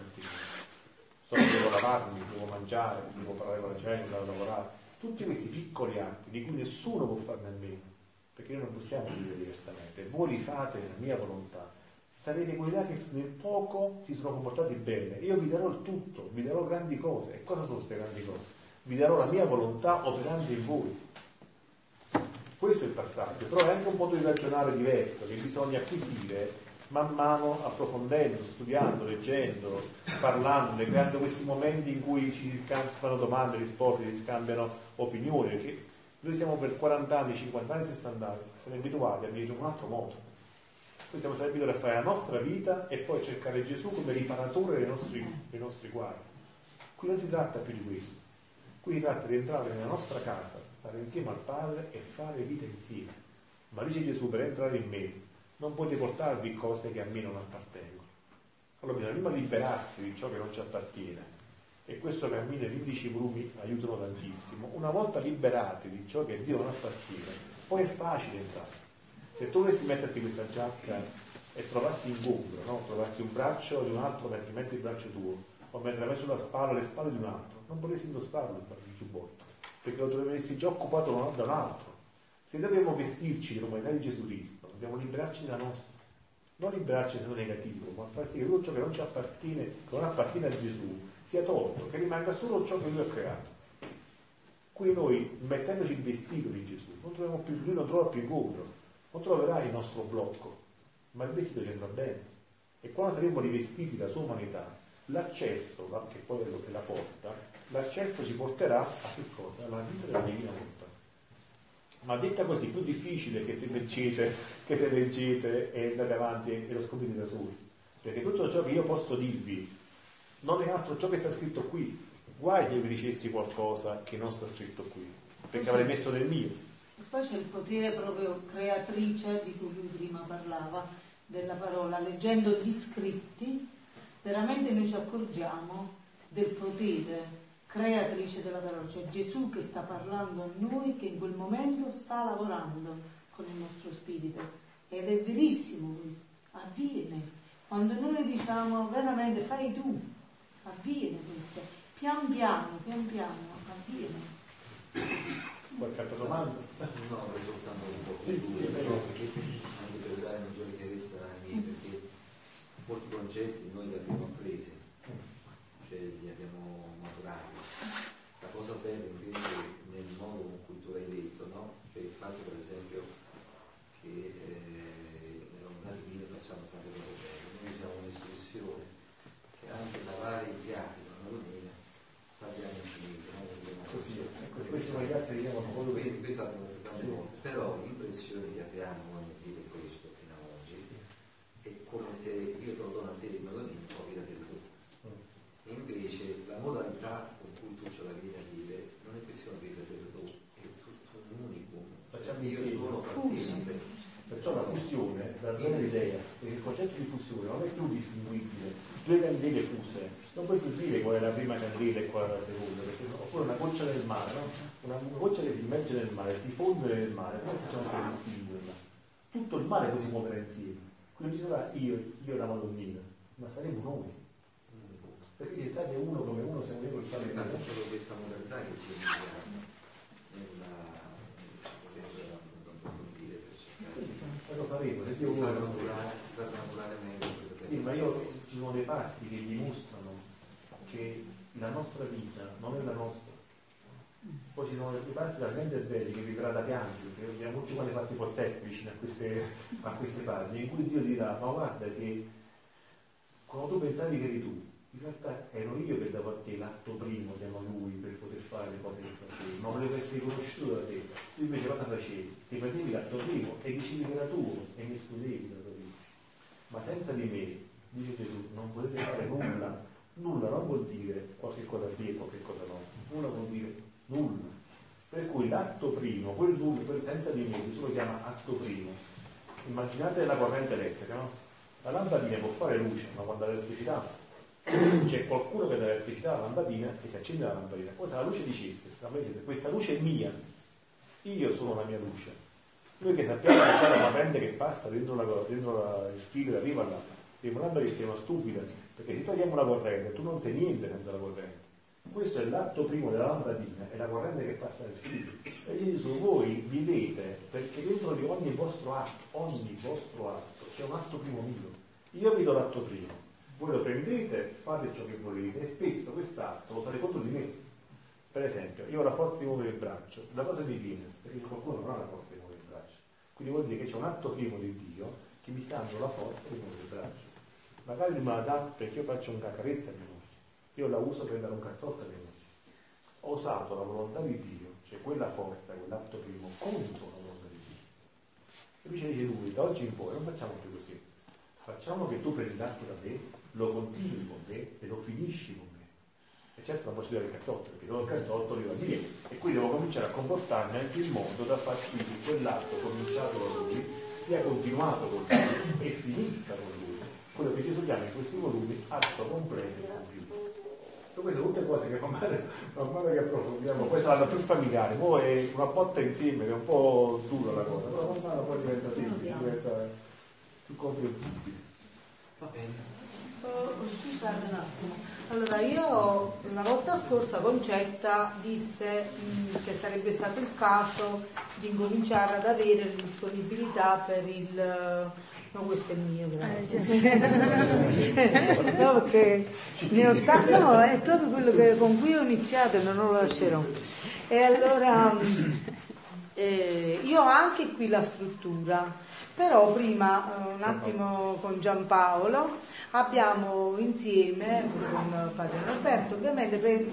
So che devo lavarmi, devo mangiare, devo parlare con la gente, devo lavorare. Tutti questi piccoli atti di cui nessuno può farne a meno perché noi non possiamo vivere diversamente. Voi li fate nella mia volontà. Sarete quelli là che nel poco si sono comportati bene. Io vi darò il tutto, vi darò grandi cose. E cosa sono queste grandi cose? vi darò la mia volontà operando in voi. Questo è il passaggio, però è anche un modo di ragionare diverso che bisogna acquisire man mano approfondendo, studiando, leggendo, parlando, creando questi momenti in cui ci si fanno domande, risposte, si scambiano opinioni, perché noi siamo per 40 anni, 50 anni, 60 anni, siamo abituati a vivere in un altro modo. Noi siamo stati abituati a fare la nostra vita e poi cercare Gesù come riparatore dei nostri, dei nostri guai. Qui non si tratta più di questo. Qui si tratta di entrare nella nostra casa, stare insieme al Padre e fare vita insieme. Ma dice Gesù, per entrare in me, non potete portarvi cose che a me non appartengono. Allora bisogna prima liberarsi di ciò che non ci appartiene. E questo cammino e i 15 volumi aiutano tantissimo. Una volta liberati di ciò che a Dio non appartiene, poi è facile entrare. Se tu dovessi metterti questa giacca e trovassi ingombro, no? trovassi un braccio di un altro mentre metti il braccio tuo, o mentre metti sulla spalla le spalle di un altro, non potresti indossarlo il giubbotto, perché lo dovresti già occupato da un altro. Se dobbiamo vestirci dell'umanità di Gesù Cristo, dobbiamo liberarci da nostro. Non liberarci da negativo, ma far sì che tutto ciò che non ci appartiene, che non appartiene a Gesù, sia tolto, che rimanga solo ciò che Lui ha creato. Qui noi, mettendoci il vestito di Gesù, non troviamo più, Lui non trova più incontro, non troverà il nostro blocco, ma il vestito ci andrà bene. E quando saremo rivestiti da sua umanità, l'accesso, che poi è quello che la porta, l'accesso ci porterà a che cosa? Alla vita della divina volontà ma detta così più difficile che se leggete, che se leggete e andate avanti e lo scoprite da soli. Perché tutto ciò che io posso dirvi non è altro ciò che sta scritto qui. Guai io vi dicessi qualcosa che non sta scritto qui, perché avrei messo del mio. E poi c'è il potere proprio creatrice di cui lui prima parlava, della parola. Leggendo gli scritti, veramente noi ci accorgiamo del potere creatrice della parola, cioè Gesù che sta parlando a noi, che in quel momento sta lavorando con il nostro spirito. Ed è verissimo questo, avviene. Quando noi diciamo veramente fai tu, avviene questo, pian piano, pian piano, avviene. Qualche altra domanda? No, avrei soltanto un po' di due che anche per dare maggiore chiarezza a me, perché molti concetti noi li abbiamo appresi, cioè li abbiamo maturati. La cosa bella invece nel modo con cui tu hai detto, no? Cioè il fatto per esempio che eh, nella volontà divina facciamo tante cose belle. Noi usiamo un'espressione che anche lavare i piatti con una domenica sappiamo in cinese, no? Così, ecco, questo gli altri chiamano quello che... Questo abbiamo tante volte, però l'impressione che abbiamo quando dire questo fino ad oggi è come se io te lo dono a te di una domenica ho vita per tutti. Invece la modalità con cui tu ce la vieni a dire non è questione di vedere tu, è tutto un unicum. Facciamo io insieme. sono partecipe. Perciò la fusione, la bella idea, perché il concetto di fusione non è più distinguibile. Due candele fuse, non puoi più dire qual è la prima candela e qual è la seconda, perché, oppure una goccia nel mare, no? una, goccia che si immerge nel mare, si fonde nel mare, come facciamo per distinguerla? Tutto il mare poi si muoverà insieme. Quindi ci sarà io, io e la Madonnina, ma saremo noi. Perché state uno come uno siamo io col fare proprio questa modalità che ci aiuta nella nella- approfondire per cercare di lo faremo, far vuole. maturare, far maturare meglio che Sì, ma io ci sono dei passi che dimostrano che la nostra vita non è la nostra. Poi ci sono dei passi talmente belli che vi verrà da piangere, perché abbiamo tutti quanti fatti pozzetti vicino a queste, a queste pagine, in cui Dio dirà, ma guarda che quando tu pensavi che eri tu, in realtà ero io che davo a te l'atto primo, chiamo lui, per poter fare le cose che facevi, ma volevo essere conosciuto da te. Tu invece cosa facevi? Ti prendevi l'atto primo e dicevi che era tuo e mi escludevi tua vita. Ma senza di me, dice Gesù, non potete fare nulla. Nulla non vuol dire qualche cosa sì e qualche cosa no. Nulla vuol dire nulla. Per cui l'atto primo, quel nulla, quel senza di me, Gesù lo chiama atto primo. Immaginate la corrente elettrica, no? La lampadina può fare luce, ma quando ha l'elettricità c'è qualcuno che dà l'elettricità alla lampadina e si accende la lampadina. Poi se la luce dicesse, la dicesse, questa luce è mia, io sono la mia luce. Noi che sappiamo che c'è una corrente che passa dentro, la, dentro la, il filo e arriva là, dimostra che siamo stupidi, perché se togliamo la corrente, tu non sei niente senza la corrente. Questo è l'atto primo della lampadina, è la corrente che passa nel filo. E Gesù, voi vivete perché dentro di ogni vostro atto, ogni vostro atto, c'è un atto primo mio. Io vi do l'atto primo, voi lo prendete, fate ciò che volete e spesso quest'atto lo fate contro di me. Per esempio, io ho la forza di muovere il braccio, da cosa mi viene? Perché qualcuno non ha la forza di muovere il braccio. Quindi vuol dire che c'è un atto primo di Dio che mi sta dando la forza di muovere il braccio. Magari me la perché io faccio una carezza a mia moglie, io la uso per dare un cazzotto a mia moglie. Ho usato la volontà di Dio, cioè quella forza, quell'atto primo, contro la volontà di Dio. E invece dice lui, da oggi in poi non facciamo più così. Facciamo che tu prendi l'atto da me, lo continui con me e lo finisci con me. E certo la possibilità del cazzotto, perché solo il cazzotto arriva a me. E quindi devo cominciare a comportarmi anche in modo da far sì che quell'atto cominciato da lui sia continuato con lui e finisca con lui. Quello che Gesù chiama in questi volumi atto completo e compiuto. Queste sono tutte cose che man mano, man mano che approfondiamo, poi saranno più familiari, poi è una botta insieme che è un po' dura la cosa, però man mano poi diventa semplice, diventa più comprensibile. Va bene. Oh, scusate un attimo. Allora, io la volta scorsa Concetta disse mh, che sarebbe stato il caso di incominciare ad avere disponibilità per il... No, questo è mio, grazie. <laughs> no, perché ne ho ta- no, è proprio quello che- con cui ho iniziato e non lo lascerò. E allora mh, eh, io ho anche qui la struttura, però prima eh, un attimo con Giampaolo abbiamo insieme con padre Roberto ovviamente pe-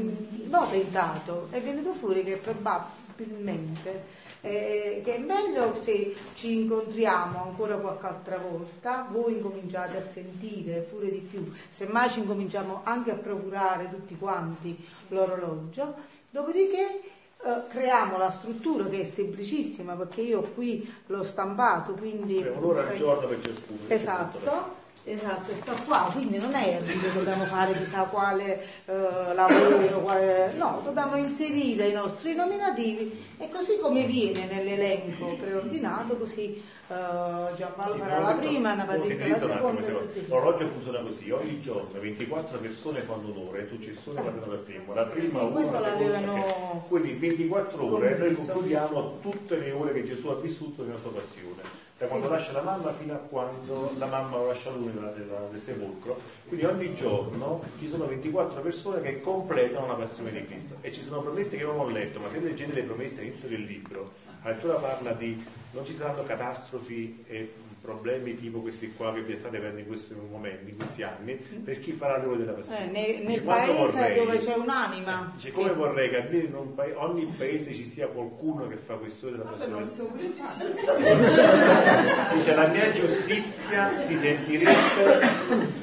no, pensato, è venuto fuori che probabilmente eh, che è meglio se ci incontriamo ancora qualche altra volta, voi incominciate a sentire pure di più, semmai ci incominciamo anche a procurare tutti quanti l'orologio, dopodiché eh, creiamo la struttura che è semplicissima perché io qui l'ho stampato, quindi... Un'ora al giorno per ciascuno. Esatto, esatto, sta qua, quindi non è che dobbiamo fare chissà quale eh, lavoro, quale... no, dobbiamo inserire i nostri nominativi e così come viene nell'elenco preordinato, così eh, Giampaolo farà la prima, Anna Patrizia la seconda L'orologio funziona così, ogni giorno 24 persone fanno un'ora e successione vanno per primo. La prima Sì, una, la seconda. Quindi in 24 ore noi concludiamo tutte le ore che Gesù ha vissuto nella sua passione. Da quando lascia la mamma fino a quando la mamma lo lascia lui nel sepolcro. Quindi ogni giorno ci sono 24 persone che completano la passione di Cristo. E ci sono promesse che non ho letto, ma se leggete le promesse all'inizio del libro, la lettura parla di non ci saranno catastrofi e problemi tipo questi qua che vi state avendo in questi momenti, in questi anni, per chi farà l'ora della passione. Eh, nel, nel paese vorrei- dove c'è un'anima. Dice, come vorrei che almeno in un paese, ogni paese ci sia qualcuno che fa quest'ora della non passione. so. <laughs> Dice la mia giustizia si sentirebbe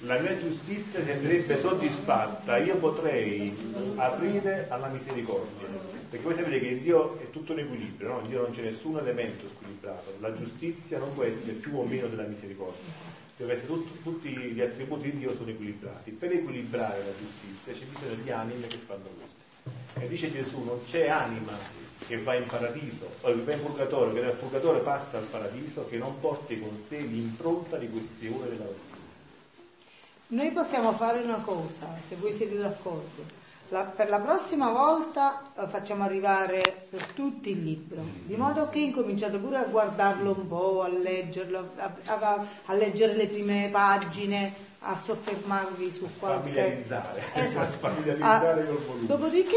la mia giustizia si sentirebbe soddisfatta, io potrei aprire alla misericordia. Perché voi sapete che Dio è tutto un equilibrio, no? In Dio non c'è nessun elemento squilibrato. La giustizia non può essere più o meno della misericordia. Deve essere tutto- tutti gli attributi di Dio sono equilibrati. Per equilibrare la giustizia c'è bisogno di anime che fanno questo. E dice Gesù, non c'è anima che va in paradiso, o che va in purgatorio, che dal purgatorio passa al paradiso, che non porti con sé l'impronta di queste ore della passione. Noi possiamo fare una cosa, se voi siete d'accordo. La- per la prossima volta eh, facciamo arrivare per tutti il libro, di modo che incominciate pure a guardarlo un po', a leggerlo, a, a- a leggere le prime pagine, a soffermarvi su qualche... Familiarizzare. Esatto. <laughs> Familiarizzare Ah, col volume. dopodiché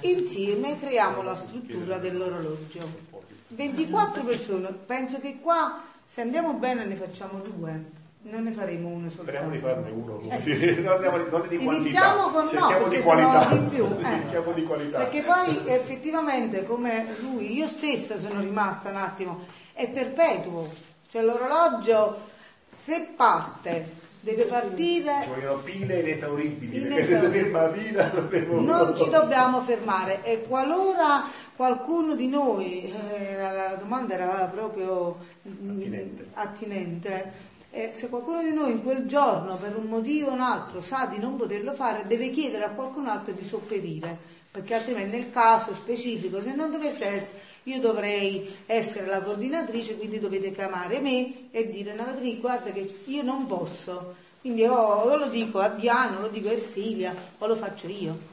insieme creiamo la struttura dell'orologio. 24 persone, penso che qua se andiamo bene ne facciamo due, non ne faremo uno Speriamo di farne uno, dire, <laughs> non, andiamo, non di quantità, Iniziamo con no, cerchiamo perché di qualità. di più. <laughs> eh. Di qualità. Perché poi effettivamente come lui, io stessa sono rimasta un attimo, è perpetuo. Cioè l'orologio se parte deve Ci partire, vogliono pile inesauribili, Inesauribili. pila dovremo... non ci dobbiamo fermare e qualora qualcuno di noi, eh, la, domanda era proprio Attinente. attinente, eh, se qualcuno di noi in quel giorno per un motivo o un altro sa di non poterlo fare, deve chiedere a qualcun altro di sopperire, perché altrimenti nel caso specifico, se non dovesse essere, io dovrei essere la coordinatrice, quindi dovete chiamare me e dire Navadri, guarda che io non posso, quindi o, lo dico a Diana, lo dico a Ersilia, o lo faccio io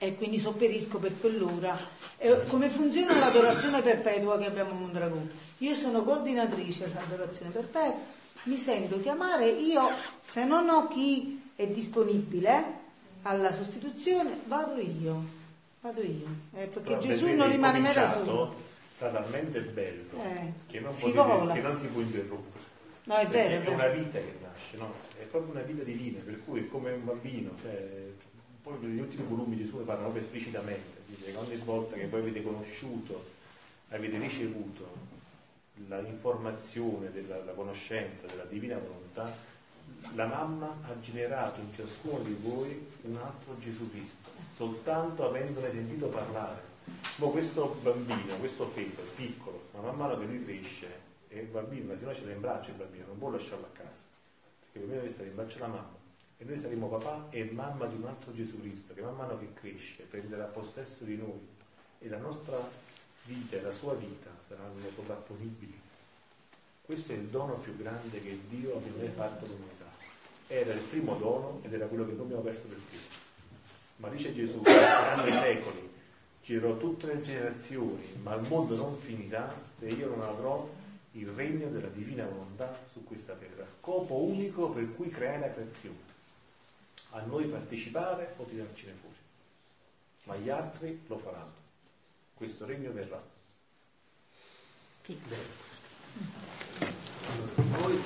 e quindi sopperisco per quell'ora. E come funziona l'adorazione perpetua che abbiamo a Mondragone? Io sono coordinatrice dell'adorazione perpetua, mi sento chiamare, io se non ho chi è disponibile, alla sostituzione vado io, vado io, eh, perché Però Gesù non rimane mai da solo. Sta talmente bello Eh, che, non si vola. che non si può interrompere. No, è Perché vero, è è una vero. vita che nasce, no? È proprio una vita divina, per cui è come un bambino, cioè, poi negli ultimi volumi Gesù ne parla proprio esplicitamente, dice che ogni volta che voi avete conosciuto, avete ricevuto la informazione, della, la conoscenza della divina volontà, la mamma ha generato in ciascuno di voi un altro Gesù Cristo, soltanto avendone sentito parlare. Ma questo bambino, questo feto, piccolo, ma man mano che lui cresce, è un bambino, se no ce l'ha in braccio il bambino, non può lasciarlo a casa, perché il bambino deve stare in braccio alla mamma. E noi saremo papà e mamma di un altro Gesù Cristo, che man mano che cresce prenderà possesso di noi e la nostra vita e la sua vita saranno sovrapponibili. Questo è il dono più grande che Dio ha mai fatto all'umanità. Era il primo dono ed era quello che noi abbiamo perso per primo. Ma dice Gesù, saranno i secoli, girerò tutte le generazioni, ma il mondo non finirà se io non avrò il regno della divina volontà su questa terra. Scopo unico per cui creare la creazione. A noi partecipare o tirarcene fuori. Ma gli altri lo faranno questo regno verrà. Bene. Allora,